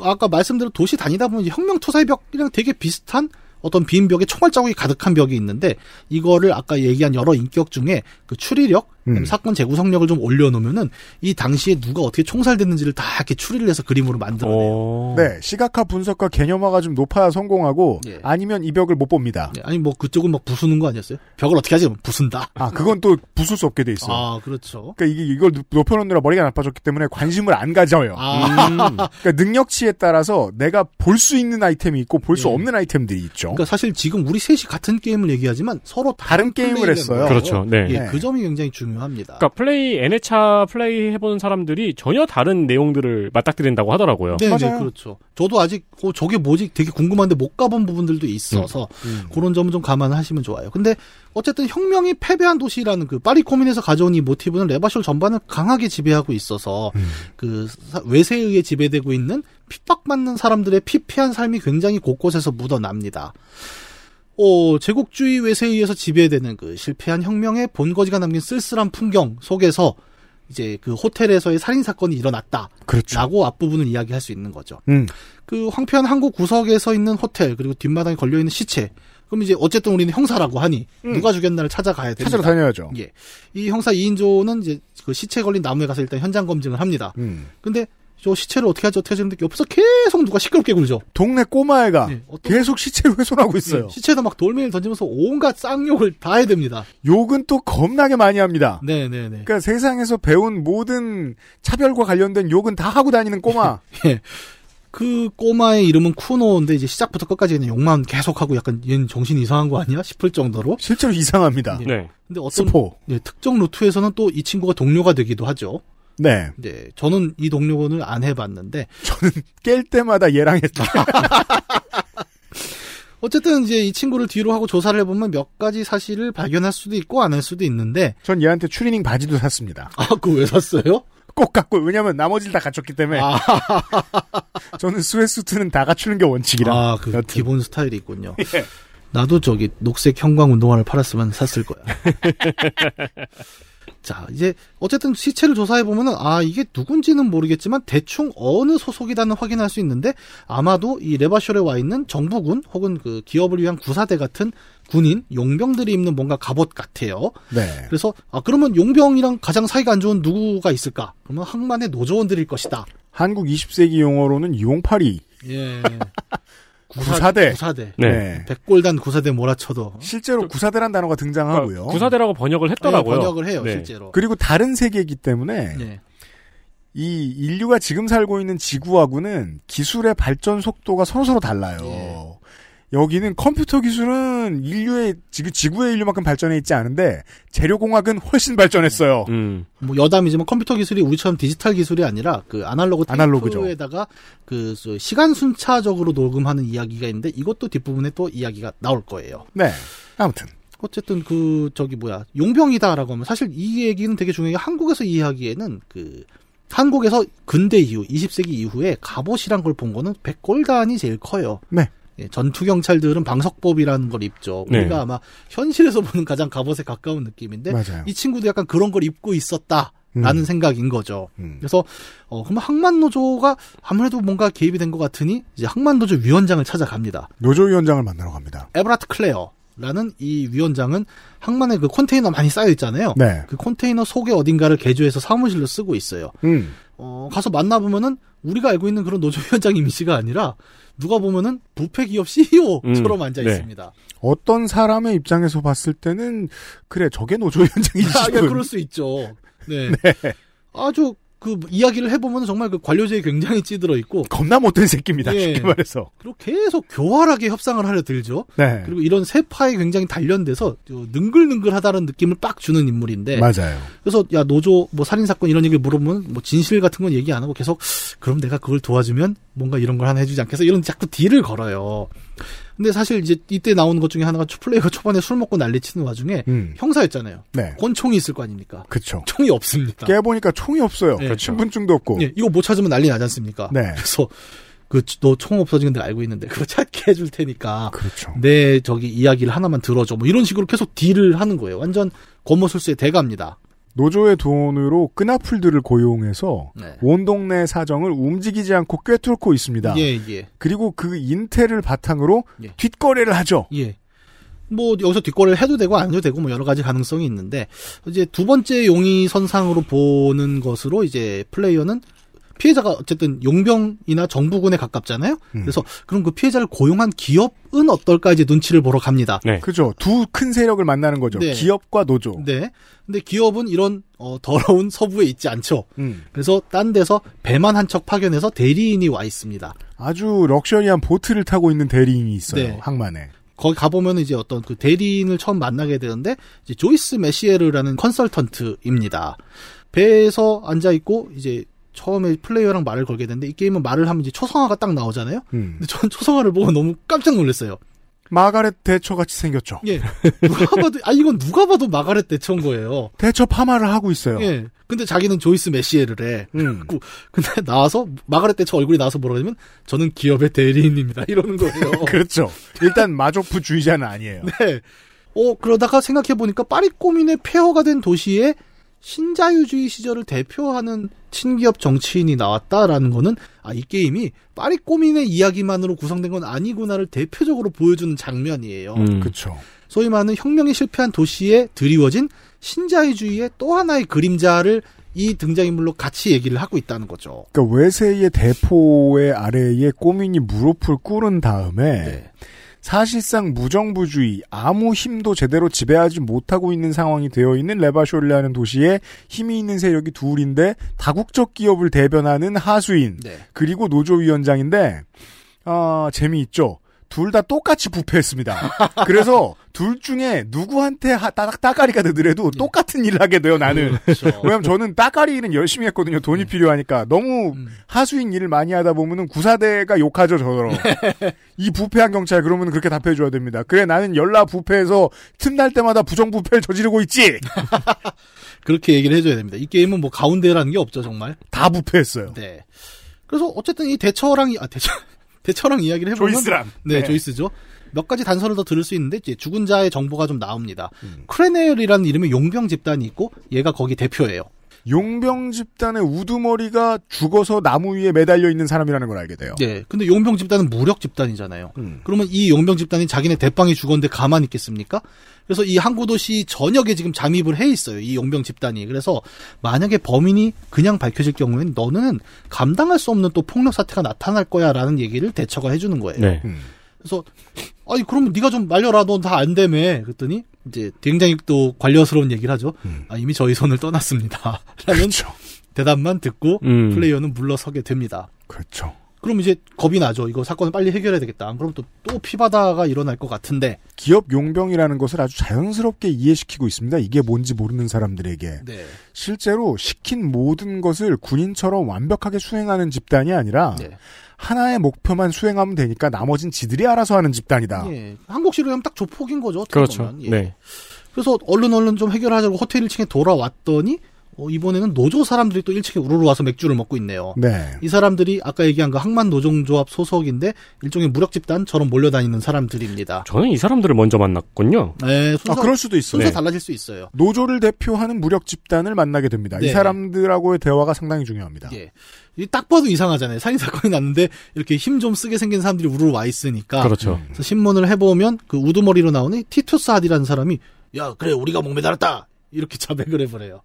아까 말씀드린 도시 다니다 보면 이제 혁명 투사의 벽이랑 되게 비슷한 어떤 빈 벽에 총알 자국이 가득한 벽이 있는데 이거를 아까 얘기한 여러 인격 중에 그 추리력, 음. 사건 재구성력을 좀 올려놓으면은 이 당시에 누가 어떻게 총살됐는지를 다 이렇게 추리를 해서 그림으로 만들어내요. 네. 시각화 분석과 개념화가 좀 높아야 성공하고, 아니면 이 벽을 못 봅니다. 네, 아니 뭐 그쪽은 막 부수는 거 아니었어요? 벽을 어떻게 하지? 부순다. 아, 그건 또 부술 수 없게 돼 있어요. 아, 그렇죠. 그러니까 이게 이걸 높- 높여놓느라 머리가 나빠졌기 때문에 관심을 안 가져요. 아. 음. 그러니까 능력치에 따라서 내가 볼 수 있는 아이템이 있고 볼수 예. 없는 아이템들이 있죠. 그러니까 사실 지금 우리 셋이 같은 게임을 얘기하지만 서로 다른 게임을 플레이를 했어요. 그렇죠. 네. 예, 네. 그 점이 굉장히 중요해요. 중요합니다. 그러니까 플레이 N회차 플레이 해보는 사람들이 전혀 다른 내용들을 맞닥뜨린다고 하더라고요. 네, 네, 그렇죠. 저도 아직 어, 저게 뭐지 되게 궁금한데 못 가본 부분들도 있어서 음. 그런 점은 좀 감안하시면 좋아요. 근데 어쨌든 혁명이 패배한 도시라는 그 파리 코민에서 가져온 이 모티브는 레바쇼 전반을 강하게 지배하고 있어서 음. 그 사- 외세에 의해 지배되고 있는 핍박받는 사람들의 피폐한 삶이 굉장히 곳곳에서 묻어납니다. 어, 제국주의 외세에 의해서 지배되는 그 실패한 혁명의 본거지가 남긴 쓸쓸한 풍경 속에서 이제 그 호텔에서의 살인 사건이 일어났다. 그렇죠. 라고 앞부분을 이야기할 수 있는 거죠. 음. 그 황폐한 한국 구석에 서 있는 호텔 그리고 뒷마당에 걸려 있는 시체. 그럼 이제 어쨌든 우리는 형사라고 하니 음. 누가 죽였나를 찾아가야 됩니다. 찾으러 다녀야죠. 예. 이 형사 2인조는 이제 그 시체 걸린 나무에 가서 일단 현장 검증을 합니다. 음. 근데 저 시체를 어떻게 하지 어떻게 하지 했는데 옆에서 계속 누가 시끄럽게 굴죠. 동네 꼬마애가 네, 계속 시체를 훼손하고 있어요. 시체에다 막 돌멩이를 던지면서 온갖 쌍욕을 다 해야 됩니다. 욕은 또 겁나게 많이 합니다. 네네네. 그러니까 세상에서 배운 모든 차별과 관련된 욕은 다 하고 다니는 꼬마. 예. 그 꼬마의 이름은 쿠노인데 이제 시작부터 끝까지 그냥 욕만 계속하고 약간 얘는 정신 이상한 거 아니야 싶을 정도로 실제로 이상합니다. 예. 네. 근데 어떤 스포. 예, 특정 루트에서는 또 이 친구가 동료가 되기도 하죠. 네. 네, 저는 이 동료를 안 해봤는데 깰 때마다 얘랑 했죠. 어쨌든 이제 이 친구를 뒤로 하고 조사를 해보면 몇 가지 사실을 발견할 수도 있고 안 할 수도 있는데 전 얘한테 추리닝 바지도 샀습니다. 아, 그거 왜 샀어요? 꼭 갖고 왜냐면 나머지를 다 갖췄기 때문에. 아, 저는 스웨스트는 다 갖추는 게 원칙이라. 아, 그 기본 스타일이 있군요. 예. 나도 저기 녹색 형광 운동화를 팔았으면 샀을 거야. 자, 이제 어쨌든 시체를 조사해 보면은 아 이게 누군지는 모르겠지만 대충 어느 소속이다는 확인할 수 있는데 아마도 이 레바쇼에 와 있는 정부군 혹은 그 기업을 위한 구사대 같은 군인 용병들이 입는 뭔가 갑옷 같아요. 네. 그래서 아 그러면 용병이랑 가장 사이가 안 좋은 누구가 있을까? 그러면 항만의 노조원들일 것이다. 한국 20세기 용어로는 용팔이. 예. 구사대. 구사대. 네. 백골단 구사대 몰아쳐도 실제로 구사대란 단어가 등장하고요. 구사대라고 번역을 했더라고요. 네, 번역을 해요, 네. 실제로. 그리고 다른 세계이기 때문에 네. 이 인류가 지금 살고 있는 지구하고는 기술의 발전 속도가 서로서로 달라요. 예. 여기는 컴퓨터 기술은 인류의 지금 지구의 인류만큼 발전해 있지 않은데 재료공학은 훨씬 발전했어요. 음. 뭐 여담이지만 컴퓨터 기술이 우리처럼 디지털 기술이 아니라 그 아날로그 아날로그죠. 테이프에다가 그저 시간 순차적으로 녹음하는 이야기가 있는데 이것도 뒷부분에 또 이야기가 나올 거예요. 네. 아무튼 어쨌든 그 저기 뭐야 용병이다라고 하면 사실 이 얘기는 되게 중요해. 한국에서 이해하기에는 그 한국에서 근대 이후 20세기 이후에 갑옷이란 걸 본 거는 백골단이 제일 커요. 네. 예, 전투 경찰들은 방석법이라는 걸 입죠. 네. 우리가 아마 현실에서 보는 가장 갑옷에 가까운 느낌인데 맞아요. 이 친구도 약간 그런 걸 입고 있었다 라는 음. 생각인 거죠. 음. 그래서 어 그럼 항만 노조가 아무래도 뭔가 개입이 된 것 같으니 이제 항만 노조 위원장을 찾아갑니다. 노조 위원장을 만나러 갑니다. 에브라트 클레어 라는 이 위원장은 항만에 그 컨테이너 많이 쌓여 있잖아요. 네. 그 컨테이너 속에 어딘가를 개조해서 사무실로 쓰고 있어요. 음. 어, 가서 만나보면은 우리가 알고 있는 그런 노조 위원장 이미지가 아니라 누가 보면은 부패 기업 CEO처럼 음, 앉아 네. 있습니다. 어떤 사람의 입장에서 봤을 때는 그래 저게 노조 위원장이지 아, 싶은. 그럴 수 있죠. 네. 아주 그 이야기를 해보면 정말 그 관료제에 굉장히 찌들어 있고 겁나 못된 새끼입니다. 예. 쉽게 말해서. 그리고 계속 교활하게 협상을 하려 들죠. 네. 그리고 이런 세 파에 굉장히 단련돼서 저 능글능글하다는 느낌을 빡 주는 인물인데. 맞아요. 그래서 야 노조 뭐 살인 사건 이런 얘기를 물어보면 뭐 진실 같은 건 얘기 안 하고 계속 그럼 내가 그걸 도와주면 뭔가 이런 걸 하나 해주지 않겠어 이런 자꾸 딜을 걸어요. 근데 사실 이제 이때 나오는 것 중에 하나가 플레이가 초반에 술 먹고 난리치는 와중에 음. 형사였잖아요. 네. 권총이 있을 거 아닙니까? 그쵸. 총이 없습니다. 깨보니까 총이 없어요. 네. 신분증도 없고. 예, 이거 못 찾으면 난리 나지 않습니까? 네. 그래서 그너총 없어진 걸 알고 있는데 그거 찾게 해줄 테니까 그렇죠. 내 저기 이야기를 하나만 들어줘 뭐 이런 식으로 계속 딜을 하는 거예요. 완전 권모술수의 대가입니다. 노조의 돈으로 끈아풀들을 고용해서 네. 온 동네 사정을 움직이지 않고 꿰뚫고 있습니다. 예, 예. 그리고 그 인텔을 바탕으로 뒷거래를 하죠. 예. 뭐 여기서 뒷거래를 해도 되고 안 해도 되고 뭐 여러 가지 가능성이 있는데 이제 두 번째 용의 선상으로 보는 것으로 이제 플레이어는 피해자가 어쨌든 용병이나 정부군에 가깝잖아요. 음. 그래서 그럼 그 피해자를 고용한 기업은 어떨까 이제 눈치를 보러 갑니다. 그죠. 두 큰 세력을 만나는 거죠. 네. 기업과 노조. 네. 근데 기업은 이런 어, 더러운 서부에 있지 않죠. 음. 그래서 딴 데서 배만 한 척 파견해서 대리인이 와 있습니다. 아주 럭셔리한 보트를 타고 있는 대리인이 있어요. 네. 항만에. 거기 가보면 이제 어떤 그 대리인을 처음 만나게 되는데 이제 조이스 메시에르라는 컨설턴트입니다. 배에서 앉아 있고 이제 처음에 플레이어랑 말을 걸게 되는데 이 게임은 말을 하면 이제 초성화가 딱 나오잖아요. 음. 근데 전 초성화를 보고 너무 깜짝 놀랐어요. 마가렛 대처 같이 생겼죠. 예. 누가 봐도 아 이건 누가 봐도 마가렛 대처인 거예요. 대처 파마를 하고 있어요. 예. 근데 자기는 조이스 메시에르래. 음. 그- 근데 나와서 마가렛 대처 얼굴이 나와서 뭐라고 하냐면 저는 기업의 대리인입니다. 이러는 거예요. 그렇죠. 일단 마조프 주의자는 아니에요. 네. 어, 그러다가 생각해 보니까 파리 꼬민의 폐허가 된 도시에 신자유주의 시절을 대표하는 친기업 정치인이 나왔다라는 거는, 아, 이 게임이 파리 꼬민의 이야기만으로 구성된 건 아니구나를 대표적으로 보여주는 장면이에요. 음. 그쵸. 소위 말하는 혁명이 실패한 도시에 드리워진 신자유주의의 또 하나의 그림자를 이 등장인물로 같이 얘기를 하고 있다는 거죠. 그러니까 외세의 대포의 아래에 꼬민이 무릎을 꿇은 다음에 네. 사실상 무정부주의, 아무 힘도 제대로 지배하지 못하고 있는 상황이 되어 있는 레바쇼르라는 도시에 힘이 있는 세력이 둘인데 다국적 기업을 대변하는 하수인 네. 그리고 노조위원장인데 아 재미있죠. 둘 다 똑같이 부패했습니다. 그래서 둘 중에 누구한테 하- 따, 따까리가 되더라도 똑같은 일을 하게 돼요, 나는. 그렇죠. 왜냐면 저는 따까리 일은 열심히 했거든요. 돈이 필요하니까. 너무 하수인 일을 많이 하다 보면은 구사대가 욕하죠, 저더러. 이 부패한 경찰, 그러면 그렇게 답해줘야 됩니다. 그래, 나는 열라 부패해서 틈날 때마다 부정부패를 저지르고 있지! 그렇게 얘기를 해줘야 됩니다. 이 게임은 뭐 가운데라는 게 없죠, 정말. 다 부패했어요. 네. 그래서 어쨌든 이 대처랑, 이- 아, 대처, 대처랑 이야기를 해보면. 조이스랑. 네, 네. 조이스죠. 몇 가지 단서를 더 들을 수 있는데, 이제 죽은 자의 정보가 좀 나옵니다. 음. 크레네얼이라는 이름의 용병 집단이 있고, 얘가 거기 대표예요. 용병 집단의 우두머리가 죽어서 나무 위에 매달려 있는 사람이라는 걸 알게 돼요. 네. 근데 용병 집단은 무력 집단이잖아요. 음. 그러면 이 용병 집단이 자기네 대빵이 죽었는데 가만히 있겠습니까? 그래서 이 항구도시 전역에 지금 잠입을 해 있어요. 이 용병 집단이. 그래서 만약에 범인이 그냥 밝혀질 경우에는 너는 감당할 수 없는 또 폭력 사태가 나타날 거야 라는 얘기를 대처가 해주는 거예요. 네. 음. 그래서 아니 그러면 네가 좀 말려라. 넌 다 안 되매. 그랬더니 이제 굉장히 또 관료스러운 얘기를 하죠. 아, 이미 저희 손을 떠났습니다. 라는 대답만 듣고 음. 플레이어는 물러서게 됩니다. 그렇죠. 그럼 이제 겁이 나죠. 이거 사건을 빨리 해결해야 되겠다. 안 그러면 또, 또 피바다가 일어날 것 같은데. 기업 용병이라는 것을 아주 자연스럽게 이해시키고 있습니다. 이게 뭔지 모르는 사람들에게. 네. 실제로 시킨 모든 것을 군인처럼 완벽하게 수행하는 집단이 아니라 네. 하나의 목표만 수행하면 되니까 나머진 지들이 알아서 하는 집단이다. 예. 한국식으로 하면 딱 조폭인 거죠. 그렇죠. 예. 네. 그래서 얼른 얼른 좀 해결하자고 호텔 1층에 돌아왔더니 어, 이번에는 노조 사람들이 또 1층에 우르르 와서 맥주를 먹고 있네요. 네. 이 사람들이 아까 얘기한 그 항만 노동조합 소속인데 일종의 무력 집단처럼 몰려다니는 사람들입니다. 저는 이 사람들을 먼저 만났군요. 네, 순서, 아, 그럴 수도 있어요. 순서 네. 달라질 수 있어요. 노조를 대표하는 무력 집단을 만나게 됩니다. 이 네. 사람들하고의 대화가 상당히 중요합니다. 예. 이딱 봐도 이상하잖아요. 살인 사건이 났는데 이렇게 힘 좀 쓰게 생긴 사람들이 우르르 와 있으니까. 그렇죠. 그래서 신문을 해보면 그 우두머리로 나오는 티투스 하디라는 사람이 야 그래 우리가 목매달았다 이렇게 자백을 해버려요.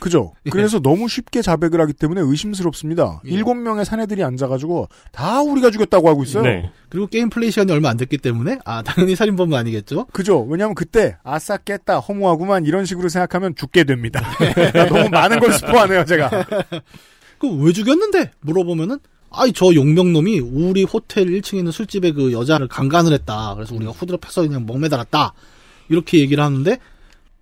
그죠? 예. 그래서 너무 쉽게 자백을 하기 때문에 의심스럽습니다. 일곱 명의 사내들이 앉아가지고 다 우리가 죽였다고 하고 있어요. 네. 그리고 게임 플레이 시간이 얼마 안 됐기 때문에 아 당연히 살인범은 아니겠죠. 그죠? 왜냐하면 그때 아싸 깼다 허무하구만 이런 식으로 생각하면 죽게 됩니다. 너무 많은 걸 스포하네요 제가. 그왜 죽였는데 물어보면은 아이 저 용명놈이 우리 호텔 1층에 있는 술집에 그 여자를 강간을 했다. 그래서 우리가 후드려 패서 그냥 목매달았다. 이렇게 얘기를 하는데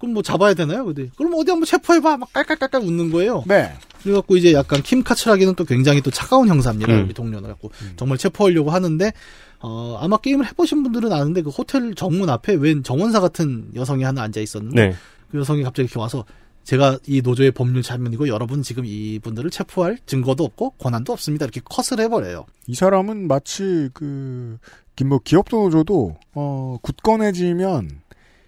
그럼 뭐 잡아야 되나요? 근데 그럼 어디 한번 체포해봐. 막 깔깔깔깔 웃는 거예요. 네. 그래갖고 이제 약간 킴 카츠라기는 또 굉장히 또 차가운 형사입니다. 음. 우리 동료는 갖고 정말 체포하려고 하는데 어 아마 게임을 해보신 분들은 아는데 그 호텔 정문 앞에 웬 정원사 같은 여성이 하나 앉아 있었는데 네. 그 여성이 갑자기 이렇게 와서 제가 이 노조의 법률 자문이고 여러분 지금 이분들을 체포할 증거도 없고 권한도 없습니다. 이렇게 컷을 해버려요. 이 사람은 마치 그, 뭐 기업도 노조도, 어, 굳건해지면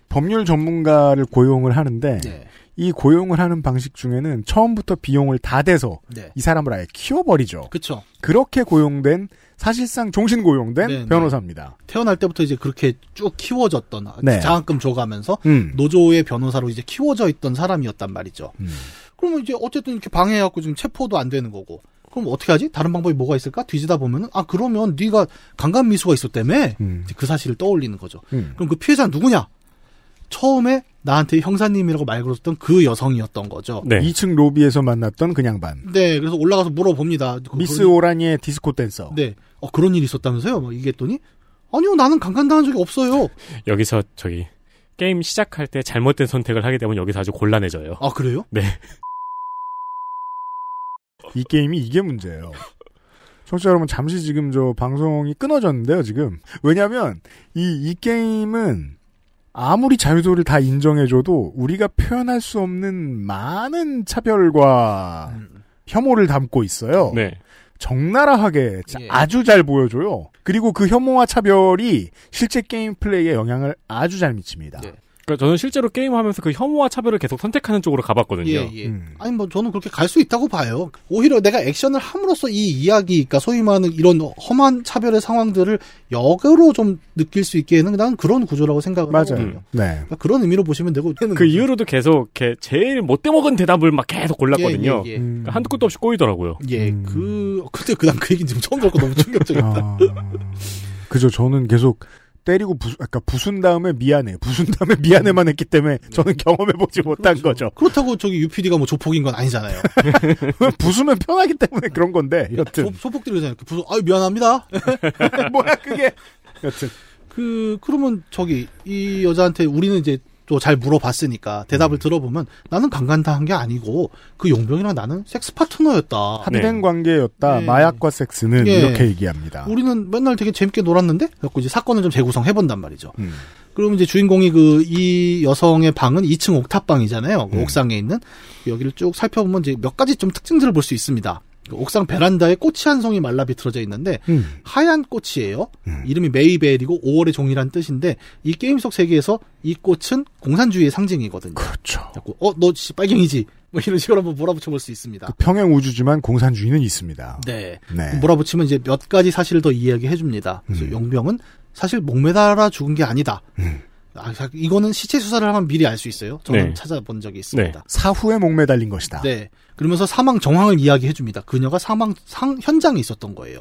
법률 전문가를 고용을 하는데, 네. 이 고용을 하는 방식 중에는 처음부터 비용을 다 대서 네. 이 사람을 아예 키워버리죠. 그쵸. 그렇게 고용된, 사실상 종신 고용된 네, 네. 변호사입니다. 태어날 때부터 이제 그렇게 쭉 키워졌던 네. 장학금 줘가면서 음. 노조의 변호사로 이제 키워져 있던 사람이었단 말이죠. 음. 그러면 이제 어쨌든 이렇게 방해해갖고 지금 체포도 안 되는 거고. 그럼 어떻게 하지? 다른 방법이 뭐가 있을까? 뒤지다 보면은 아 그러면 네가 강간 미수가 있었다며 이제 그 사실을 떠올리는 거죠. 음. 그럼 그 피해자는 누구냐? 처음에 나한테 형사님이라고 말 걸었던 그 여성이었던 거죠. 네. 2층 로비에서 만났던 그냥 반. 네, 그래서 올라가서 물어봅니다. 그- 미스 그런- 오라니의 디스코 댄서. 네. 어, 그런 일이 있었다면서요? 막 얘기했더니, 아니요, 나는 강간당한 적이 없어요. 여기서 저기 게임 시작할 때 잘못된 선택을 하게 되면 여기서 아주 곤란해져요. 아 그래요? 네. 이 게임이 이게 문제예요. 청취자 여러분 잠시 지금 저 방송이 끊어졌는데요 지금 왜냐하면 이 이 게임은 아무리 자유도를 다 인정해줘도 우리가 표현할 수 없는 많은 차별과 혐오를 담고 있어요. 네. 적나라하게 자- 예. 아주 잘 보여줘요. 그리고 그 혐오와 차별이 실제 게임 플레이에 영향을 아주 잘 미칩니다. 그러니까 저는 실제로 게임하면서 그 혐오와 차별을 계속 선택하는 쪽으로 가봤거든요. 예, 예. 음. 아니 뭐 저는 그렇게 갈 수 있다고 봐요. 오히려 내가 액션을 함으로써 이 이야기, 그러니까 소위 말하는 이런 험한 차별의 상황들을 역으로 좀 느낄 수 있게 하는 나는 그런 구조라고 생각을 맞아요. 하거든요. 네. 그러니까 그런 의미로 보시면 되고 그 이후로도 계속 이렇게 제일 못돼 먹은 대답을 막 계속 골랐거든요. 예, 예, 예. 그러니까 한두 끝도 없이 꼬이더라고요. 예, 그 근데 그다음 그 얘기 지금 처음 듣고 너무 충격적이었다. 아, 그죠. 저는 계속 때리고 부수, 아까 부순 다음에 미안해. 부순 다음에 미안해만 했기 때문에 저는 경험해보지 못한 거죠. 그렇다고 저기 UPD가 뭐 조폭인 건 아니잖아요. 부수면 편하기 때문에 그런 건데, 여튼. 조, 조폭들이잖아요. 그 부서, 아유 미안합니다. 뭐야, 그게. 여튼. 그 그러면 저기 이 여자한테 우리는 이제 또 잘 물어봤으니까 대답을 들어보면 나는 강간당한 게 아니고 그 용병이랑 나는 섹스 파트너였다. 합된 관계였다. 네. 마약과 섹스는 예. 이렇게 얘기합니다. 우리는 맨날 되게 재밌게 놀았는데 그래갖고 이제 사건을 좀 재구성해 본단 말이죠. 음. 그러면 이제 주인공이 그 이 여성의 방은 2층 옥탑방이잖아요. 그 옥상에 있는 여기를 쭉 살펴보면 이제 몇 가지 좀 특징들을 볼 수 있습니다. 그 옥상 베란다에 꽃이 한 송이 말라 비틀어져 있는데 음. 하얀 꽃이에요. 이름이 메이벨이고 5월의 종이란 뜻인데 이 게임 속 세계에서 이 꽃은 공산주의의 상징이거든요. 그렇죠. 어, 너 씨, 빨갱이지. 뭐 이런 식으로 한번 몰아붙여 볼 수 있습니다. 평행 우주지만 공산주의는 있습니다. 네. 네. 몰아붙이면 이제 몇 가지 사실을 더 이야기해 줍니다. 그래서 음. 용병은 사실 목매달아 죽은 게 아니다. 아, 자, 이거는 시체 수사를 하면 미리 알 수 있어요. 저는 네. 찾아본 적이 있습니다. 사후에 목매달린 것이다. 네. 그러면서 사망 정황을 이야기해 줍니다. 그녀가 사망 상 현장에 있었던 거예요.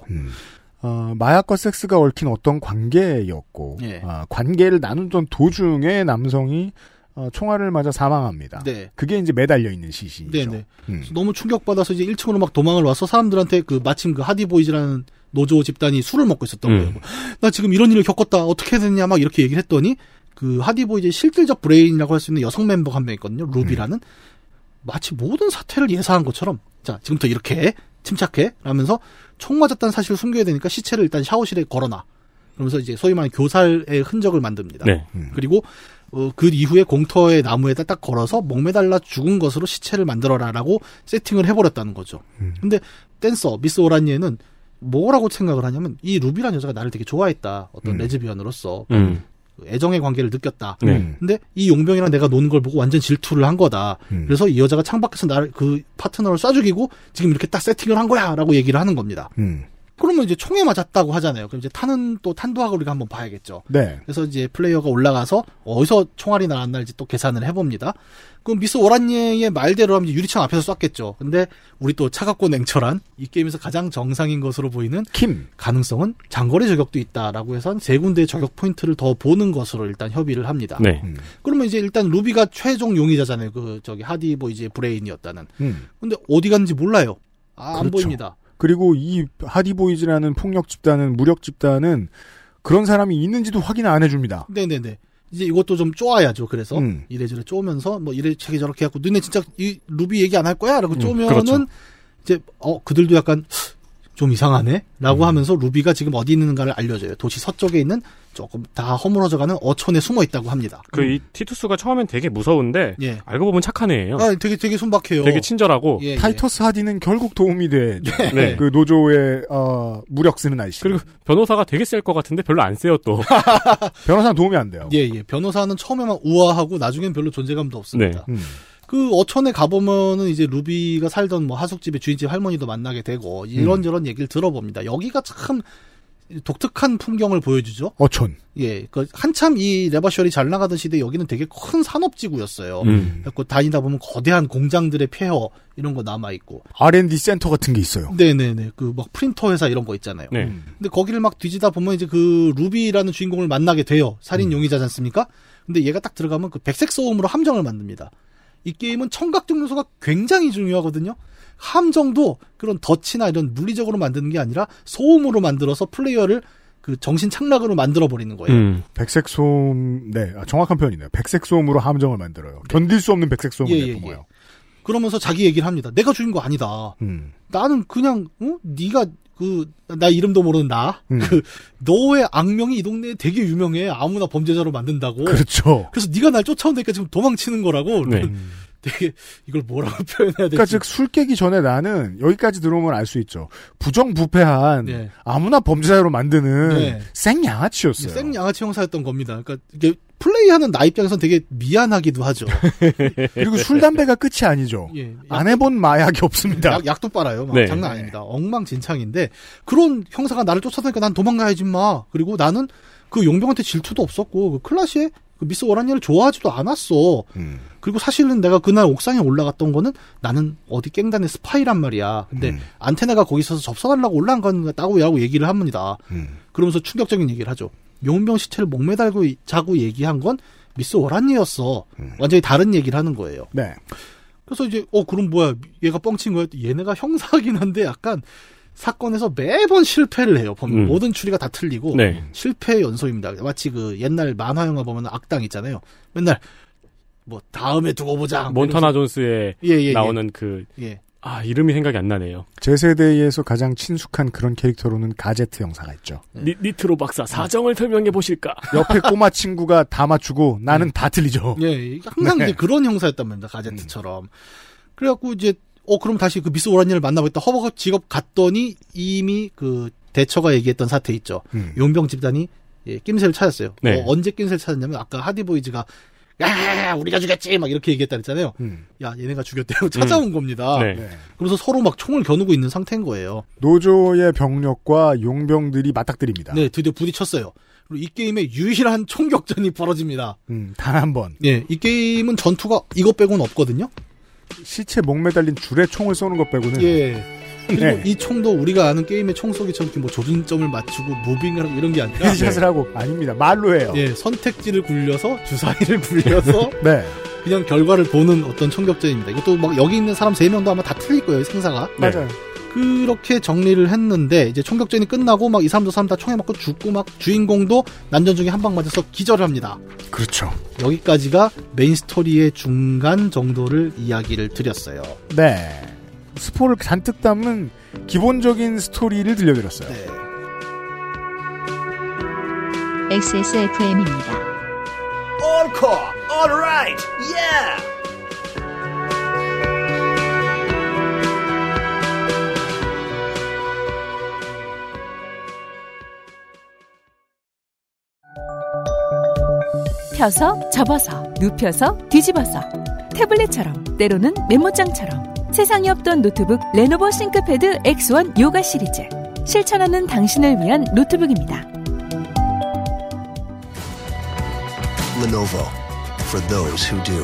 어, 마약과 섹스가 얽힌 어떤 관계였고 예. 어, 관계를 나누던 도중에 남성이 어, 총알을 맞아 사망합니다. 네. 그게 이제 매달려 있는 시신이죠. 네네. 음. 너무 충격받아서 이제 1층으로 막 도망을 와서 사람들한테 그 마침 그 하디보이즈라는 노조 집단이 술을 먹고 있었던 음. 거예요. 나 지금 이런 일을 겪었다. 어떻게 됐냐 막 이렇게 얘기를 했더니 그 하디보이즈의 실질적 브레인이라고 할 수 있는 여성 멤버가 한 명 있거든요. 루비라는 마치 모든 사태를 예상한 것처럼 자 지금부터 이렇게 침착해 라면서 총 맞았다는 사실을 숨겨야 되니까 시체를 일단 샤워실에 걸어놔. 그러면서 이제 소위 말하는 교살의 흔적을 만듭니다. 네. 그리고 어, 그 이후에 공터의 나무에다 딱 걸어서 목매달아 죽은 것으로 시체를 만들어라라고 세팅을 해버렸다는 거죠. 근데 댄서 미스 오란니에는 뭐라고 생각을 하냐면 이 루비란 여자가 나를 되게 좋아했다. 어떤 음. 레즈비언으로서 음. 애정의 관계를 느꼈다. 네. 근데 이 용병이랑 내가 노는 걸 보고 완전 질투를 한 거다. 음. 그래서 이 여자가 창밖에서 나를 그 파트너를 쏴 죽이고 지금 이렇게 딱 세팅을 한 거야라고 얘기를 하는 겁니다. 음. 그러면 이제 총에 맞았다고 하잖아요. 그럼 이제 타는 또 탄도학을 우리가 한번 봐야겠죠. 네. 그래서 이제 플레이어가 올라가서 어디서 총알이 날았날지 또 계산을 해봅니다. 그럼 미스 오란니의 말대로 하면 이제 유리창 앞에서 쐈겠죠. 근데 우리 또 차갑고 냉철한 이 게임에서 가장 정상인 것으로 보이는 킴 가능성은 장거리 저격도 있다라고 해서 한세 군데의 저격 포인트를 더 보는 것으로 일단 협의를 합니다. 네. 그러면 이제 일단 루비가 최종 용의자잖아요. 그 저기 하디 보이즈의 브레인이었다는. 음. 근데 어디 갔는지 몰라요. 아, 안 그렇죠. 보입니다. 그리고 이 하디보이즈라는 폭력 집단은 무력 집단은 그런 사람이 있는지도 확인 안 해줍니다. 네네네. 이제 이것도 좀 쪼아야죠. 그래서 음. 이래저래 쪼면서 뭐 이래 저래 저렇게 해갖고 너네 진짜 이 루비 얘기 안 할 거야? 라고 음, 쪼면은 그렇죠. 이제 어 그들도 약간 좀 이상하네? 라고 음. 하면서 루비가 지금 어디 있는가를 알려줘요. 도시 서쪽에 있는 조금 다 허물어져가는 어촌에 숨어 있다고 합니다. 그이 티투스가 처음엔 되게 무서운데 예. 알고 보면 착한 애예요. 아, 되게 되게 순박해요. 되게 친절하고 예, 예. 타이터스 하디는 결국 도움이 돼. 네. 그 노조의 어, 무력 쓰는 아저씨. 그리고 변호사가 되게 셀 것 같은데 별로 안 세요 또. 변호사는 도움이 안 돼요. 예, 예. 변호사는 처음에만 우아하고 나중엔 별로 존재감도 없습니다. 음. 그 어촌에 가보면은 이제 루비가 살던 뭐 하숙집의 주인집 할머니도 만나게 되고 이런저런 음. 얘기를 들어봅니다. 여기가 참 독특한 풍경을 보여주죠. 어촌. 예, 그 한참 이 레버셜이 잘 나가던 시대 여기는 되게 큰 산업지구였어요. 음. 그래서 다니다 보면 거대한 공장들의 폐허 이런 거 남아 있고. R&D 센터 같은 게 있어요. 네네네. 그 막 프린터 회사 이런 거 있잖아요. 네. 근데 거기를 막 뒤지다 보면 이제 그 루비라는 주인공을 만나게 돼요. 살인 용의자지 않습니까? 근데 얘가 딱 들어가면 그 백색 소음으로 함정을 만듭니다. 이 게임은 청각적 요소가 굉장히 중요하거든요. 함정도 그런 덫이나 이런 물리적으로 만드는 게 아니라 소음으로 만들어서 플레이어를 그 정신 착란으로 만들어 버리는 거예요. 음. 백색 소음, 네, 아, 정확한 표현이네요. 백색 소음으로 함정을 만들어요. 견딜 수 없는 백색 소음을 예, 예, 내뿜어요. 그러면서 자기 얘기를 합니다. 내가 죽인 거 아니다. 음. 나는 그냥 어? 네가 그 나 이름도 모르는 나. 음. 그 너의 악명이 이 동네에 되게 유명해. 아무나 범죄자로 만든다고. 그렇죠. 그래서 네가 날 쫓아온다니까 지금 도망치는 거라고. 네. 되게 이걸 뭐라고 표현해야 되지? 그러니까 즉 술 깨기 전에 나는 여기까지 들어오면 알 수 있죠. 부정부패한 네. 아무나 범죄자로 만드는 네. 생양아치였어요. 생 양아치 형사였던 겁니다. 그러니까 이게 플레이하는 나 입장에선 되게 미안하기도 하죠. 그리고 술 담배가 끝이 아니죠. 예. 안 해본 마약이 없습니다. 약, 약도 빨아요. 막 네. 장난 아닙니다. 엉망진창인데 그런 형사가 나를 쫓아다니까 난 도망가야지 마. 그리고 나는 그 용병한테 질투도 없었고 그 클라시에 그 미스 오라니를 좋아하지도 않았어. 음. 그리고 사실은 내가 그날 옥상에 올라갔던 거는 나는 어디 깽단의 스파이란 말이야. 근데 음. 안테나가 거기 있어서 접선하려고 올라간 거다고 얘기를 합니다. 음. 그러면서 충격적인 얘기를 하죠. 용병 시체를 목매달고 이- 자고 얘기한 건 미스 오란니였어. 완전히 다른 얘기를 하는 거예요. 네. 그래서 이제 어 그럼 뭐야 얘가 뻥친 거야? 얘네가 형사긴 한데 약간 사건에서 매번 실패를 해요. 보면 음. 모든 추리가 다 틀리고 네. 실패의 연속입니다. 마치 그 옛날 만화 영화 보면 악당 있잖아요. 맨날 뭐 다음에 두고 보자. 몬타나 존스에 예, 예, 예. 나오는 그, 예. 아, 이름이 생각이 안 나네요. 제 세대에서 가장 친숙한 그런 캐릭터로는 가제트 형사가 있죠. 니, 니트로 박사, 사정을 설명해 보실까? 옆에 꼬마 친구가 다 맞추고 나는 다 틀리죠. 예, 항상 네. 이제 그런 형사였단 말입니다. 가제트처럼. 그래갖고 이제 어 그럼 다시 그 미스 오란니를 만나보겠다. 허버가 직업 갔더니 이미 그 대처가 얘기했던 사태 있죠. 음. 용병 집단이 예, 낌새를 찾았어요. 네. 어, 언제 낌새를 찾았냐면 아까 하디보이즈가 야 우리가 죽였지 막 이렇게 얘기했다 그랬잖아요. 음. 야 얘네가 죽였대요. 찾아온 겁니다. 네. 네. 그래서 서로 막 총을 겨누고 있는 상태인 거예요. 노조의 병력과 용병들이 맞닥뜨립니다. 네, 드디어 부딪혔어요. 그리고 이 게임의 유일한 총격전이 벌어집니다. 음, 단 한 번. 예, 이 게임은 전투가 이것 빼고는 없거든요. 시체 목 매달린 줄에 총을 쏘는 것 빼고는 예. 그리고 네. 이 총도 우리가 아는 게임의 총 쏘기처럼 뭐 조준점을 맞추고 무빙을 하고 이런 게 아니라 헤드샷을 하고 아닙니다. 말로 해요. 예, 선택지를 굴려서 주사위를 굴려서 네. 그냥 결과를 보는 어떤 총격전입니다. 이것도 막 여기 있는 사람 세 명도 아마 다 틀릴 거예요, 생사가. 맞아요. 그렇게 정리를 했는데 이제 총격전이 끝나고 막 이 사람 저 사람 다 총에 맞고 죽고 막 주인공도 난전 중에 한 방 맞아서 기절을 합니다. 그렇죠. 여기까지가 메인 스토리의 중간 정도를 이야기를 드렸어요. 네. 스포를 잔뜩 담은 기본적인 스토리를 들려드렸어요. 네. XSFM입니다. Hardcore, all right, yeah. 펴서 접어서 눕혀서 뒤집어서 태블릿처럼 때로는 메모장처럼 세상에 없던 노트북 레노버 싱크패드 X1 요가 시리즈 실천하는 당신을 위한 노트북입니다. Lenovo for those who do.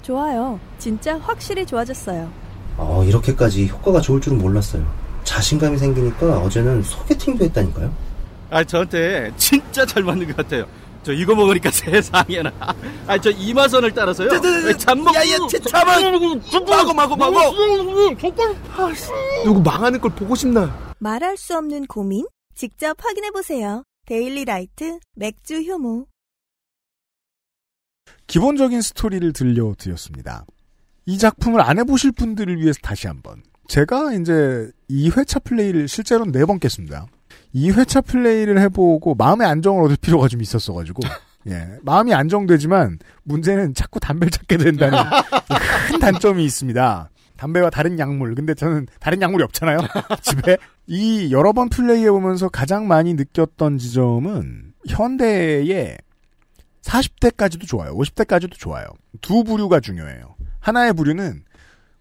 좋아요. 진짜 확실히 좋아졌어요. 어, 이렇게까지 효과가 좋을 줄은 몰랐어요. 자신감이 생기니까 어제는 소개팅도 했다니까요. 아, 저한테 진짜 잘 맞는 것 같아요. 저 이거 먹으니까 세상에나. 아, 저 이마선을 따라서요. 잠먹. 야야, 잠만. 마고 마고 마고. 누구 망하는 걸 보고 싶나? 말할 수 없는 고민? 직접 확인해 보세요. 데일리 라이트 맥주 효모. 기본적인 스토리를 들려드렸습니다. 이 작품을 안 해보실 분들을 위해서 다시 한번. 제가 이제 2회차 플레이를 실제로 는 4번 깼습니다. 2회차 플레이를 해보고 마음의 안정을 얻을 필요가 좀 있었어가지고. 예. 마음이 안정되지만 문제는 자꾸 담배를 찾게 된다는 큰 단점이 있습니다. 담배와 다른 약물. 근데 저는 다른 약물이 없잖아요. 집에. 이 여러 번 플레이해보면서 가장 많이 느꼈던 지점은 현대의 40대까지도 좋아요. 50대까지도 좋아요. 두 부류가 중요해요. 하나의 부류는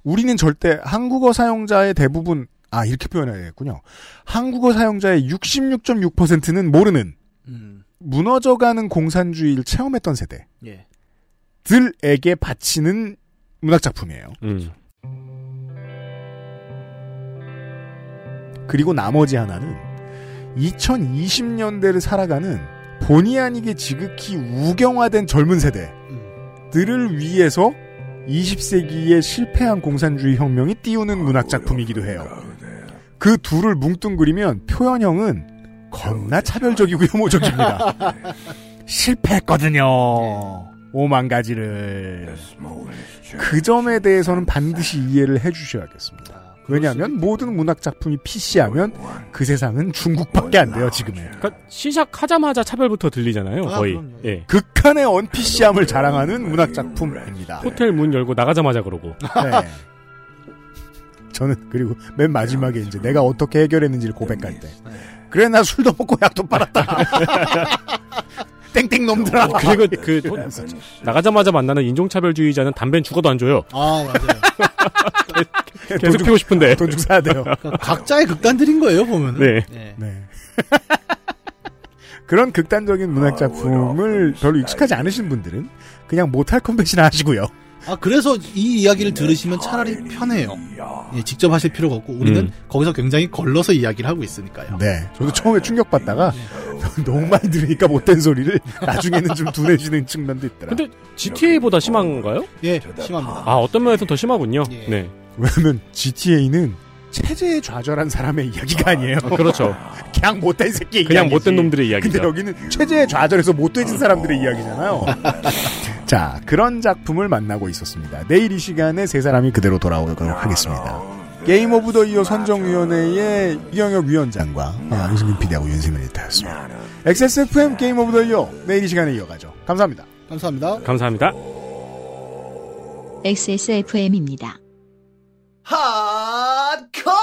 우리는 절대 한국어 사용자의 대부분 아 이렇게 표현해야겠군요. 한국어 사용자의 66.6%는 모르는 음, 무너져가는 공산주의를 체험했던 세대. 예. 들에게 바치는 문학 작품이에요. 음. 그리고 나머지 하나는 2020년대를 살아가는 본의 아니게 지극히 우경화된 젊은 세대들을 위해서 20세기의 실패한 공산주의 혁명이 띄우는 문학 작품이기도 해요. 그 둘을 뭉뚱그리면 표현형은 겁나 차별적이고 혐오적입니다. 실패했거든요. 오만 가지를. 그 점에 대해서는 반드시 이해를 해주셔야겠습니다. 왜냐하면 모든 문학 작품이 PC하면 그 세상은 중국밖에 안 돼요, 지금은. 그러니까 시작하자마자 차별부터 들리잖아요, 거의. 예. 극한의 언PC함을 자랑하는 문학 작품입니다. 호텔 문 열고 나가자마자 그러고. 네. 저는 그리고 맨 마지막에 이제 내가 어떻게 해결했는지를 고백할 때. 그래 나 술도 먹고 약도 빨았다. 땡땡 놈들아. 그리고 그 도- 나가자마자 만나는 인종차별주의자는 담배는 죽어도 안 줘요. 아 맞아요. 계속 피고 싶은데. 돈 주고 사야 돼요. 각자의 극단들인 거예요 보면. 네. 네. 그런 극단적인 문학 작품을 별로 익숙하지 않으신 분들은 그냥 모탈 컴뱃이나 하시고요. 아 그래서 이 이야기를 들으시면 차라리 편해요. 예, 직접 하실 필요가 없고 우리는 음. 거기서 굉장히 걸러서 이야기를 하고 있으니까요. 네. 저도 처음에 충격 받다가 너무 많이 들으니까 못된 소리를 나중에는 좀 둔해지는 측면도 있더라. 근데 GTA보다 심한가요? 예, 심합니다. 아, 어떤 면에서 더 심하군요. 네. 왜냐면 GTA는 체제에 좌절한 사람의 이야기가 아니에요. 그렇죠. 그냥 못된 새끼 그냥 이야기지. 못된 놈들의 이야기죠. 근데 여기는 체제에 좌절해서 못돼진 사람들의 이야기잖아요. 자, 그런 작품을 만나고 있었습니다. 내일 이 시간에 세 사람이 그대로 돌아오도록 하겠습니다. Game of the Year 선정위원회의 이경혁 위원장과 아, 유승균 PD하고 윤세민 에디터였습니다. XSFM Game of the Year 내일 이 시간에 이어가죠. 감사합니다. 감사합니다. 감사합니다. XSFM입니다. hardcore.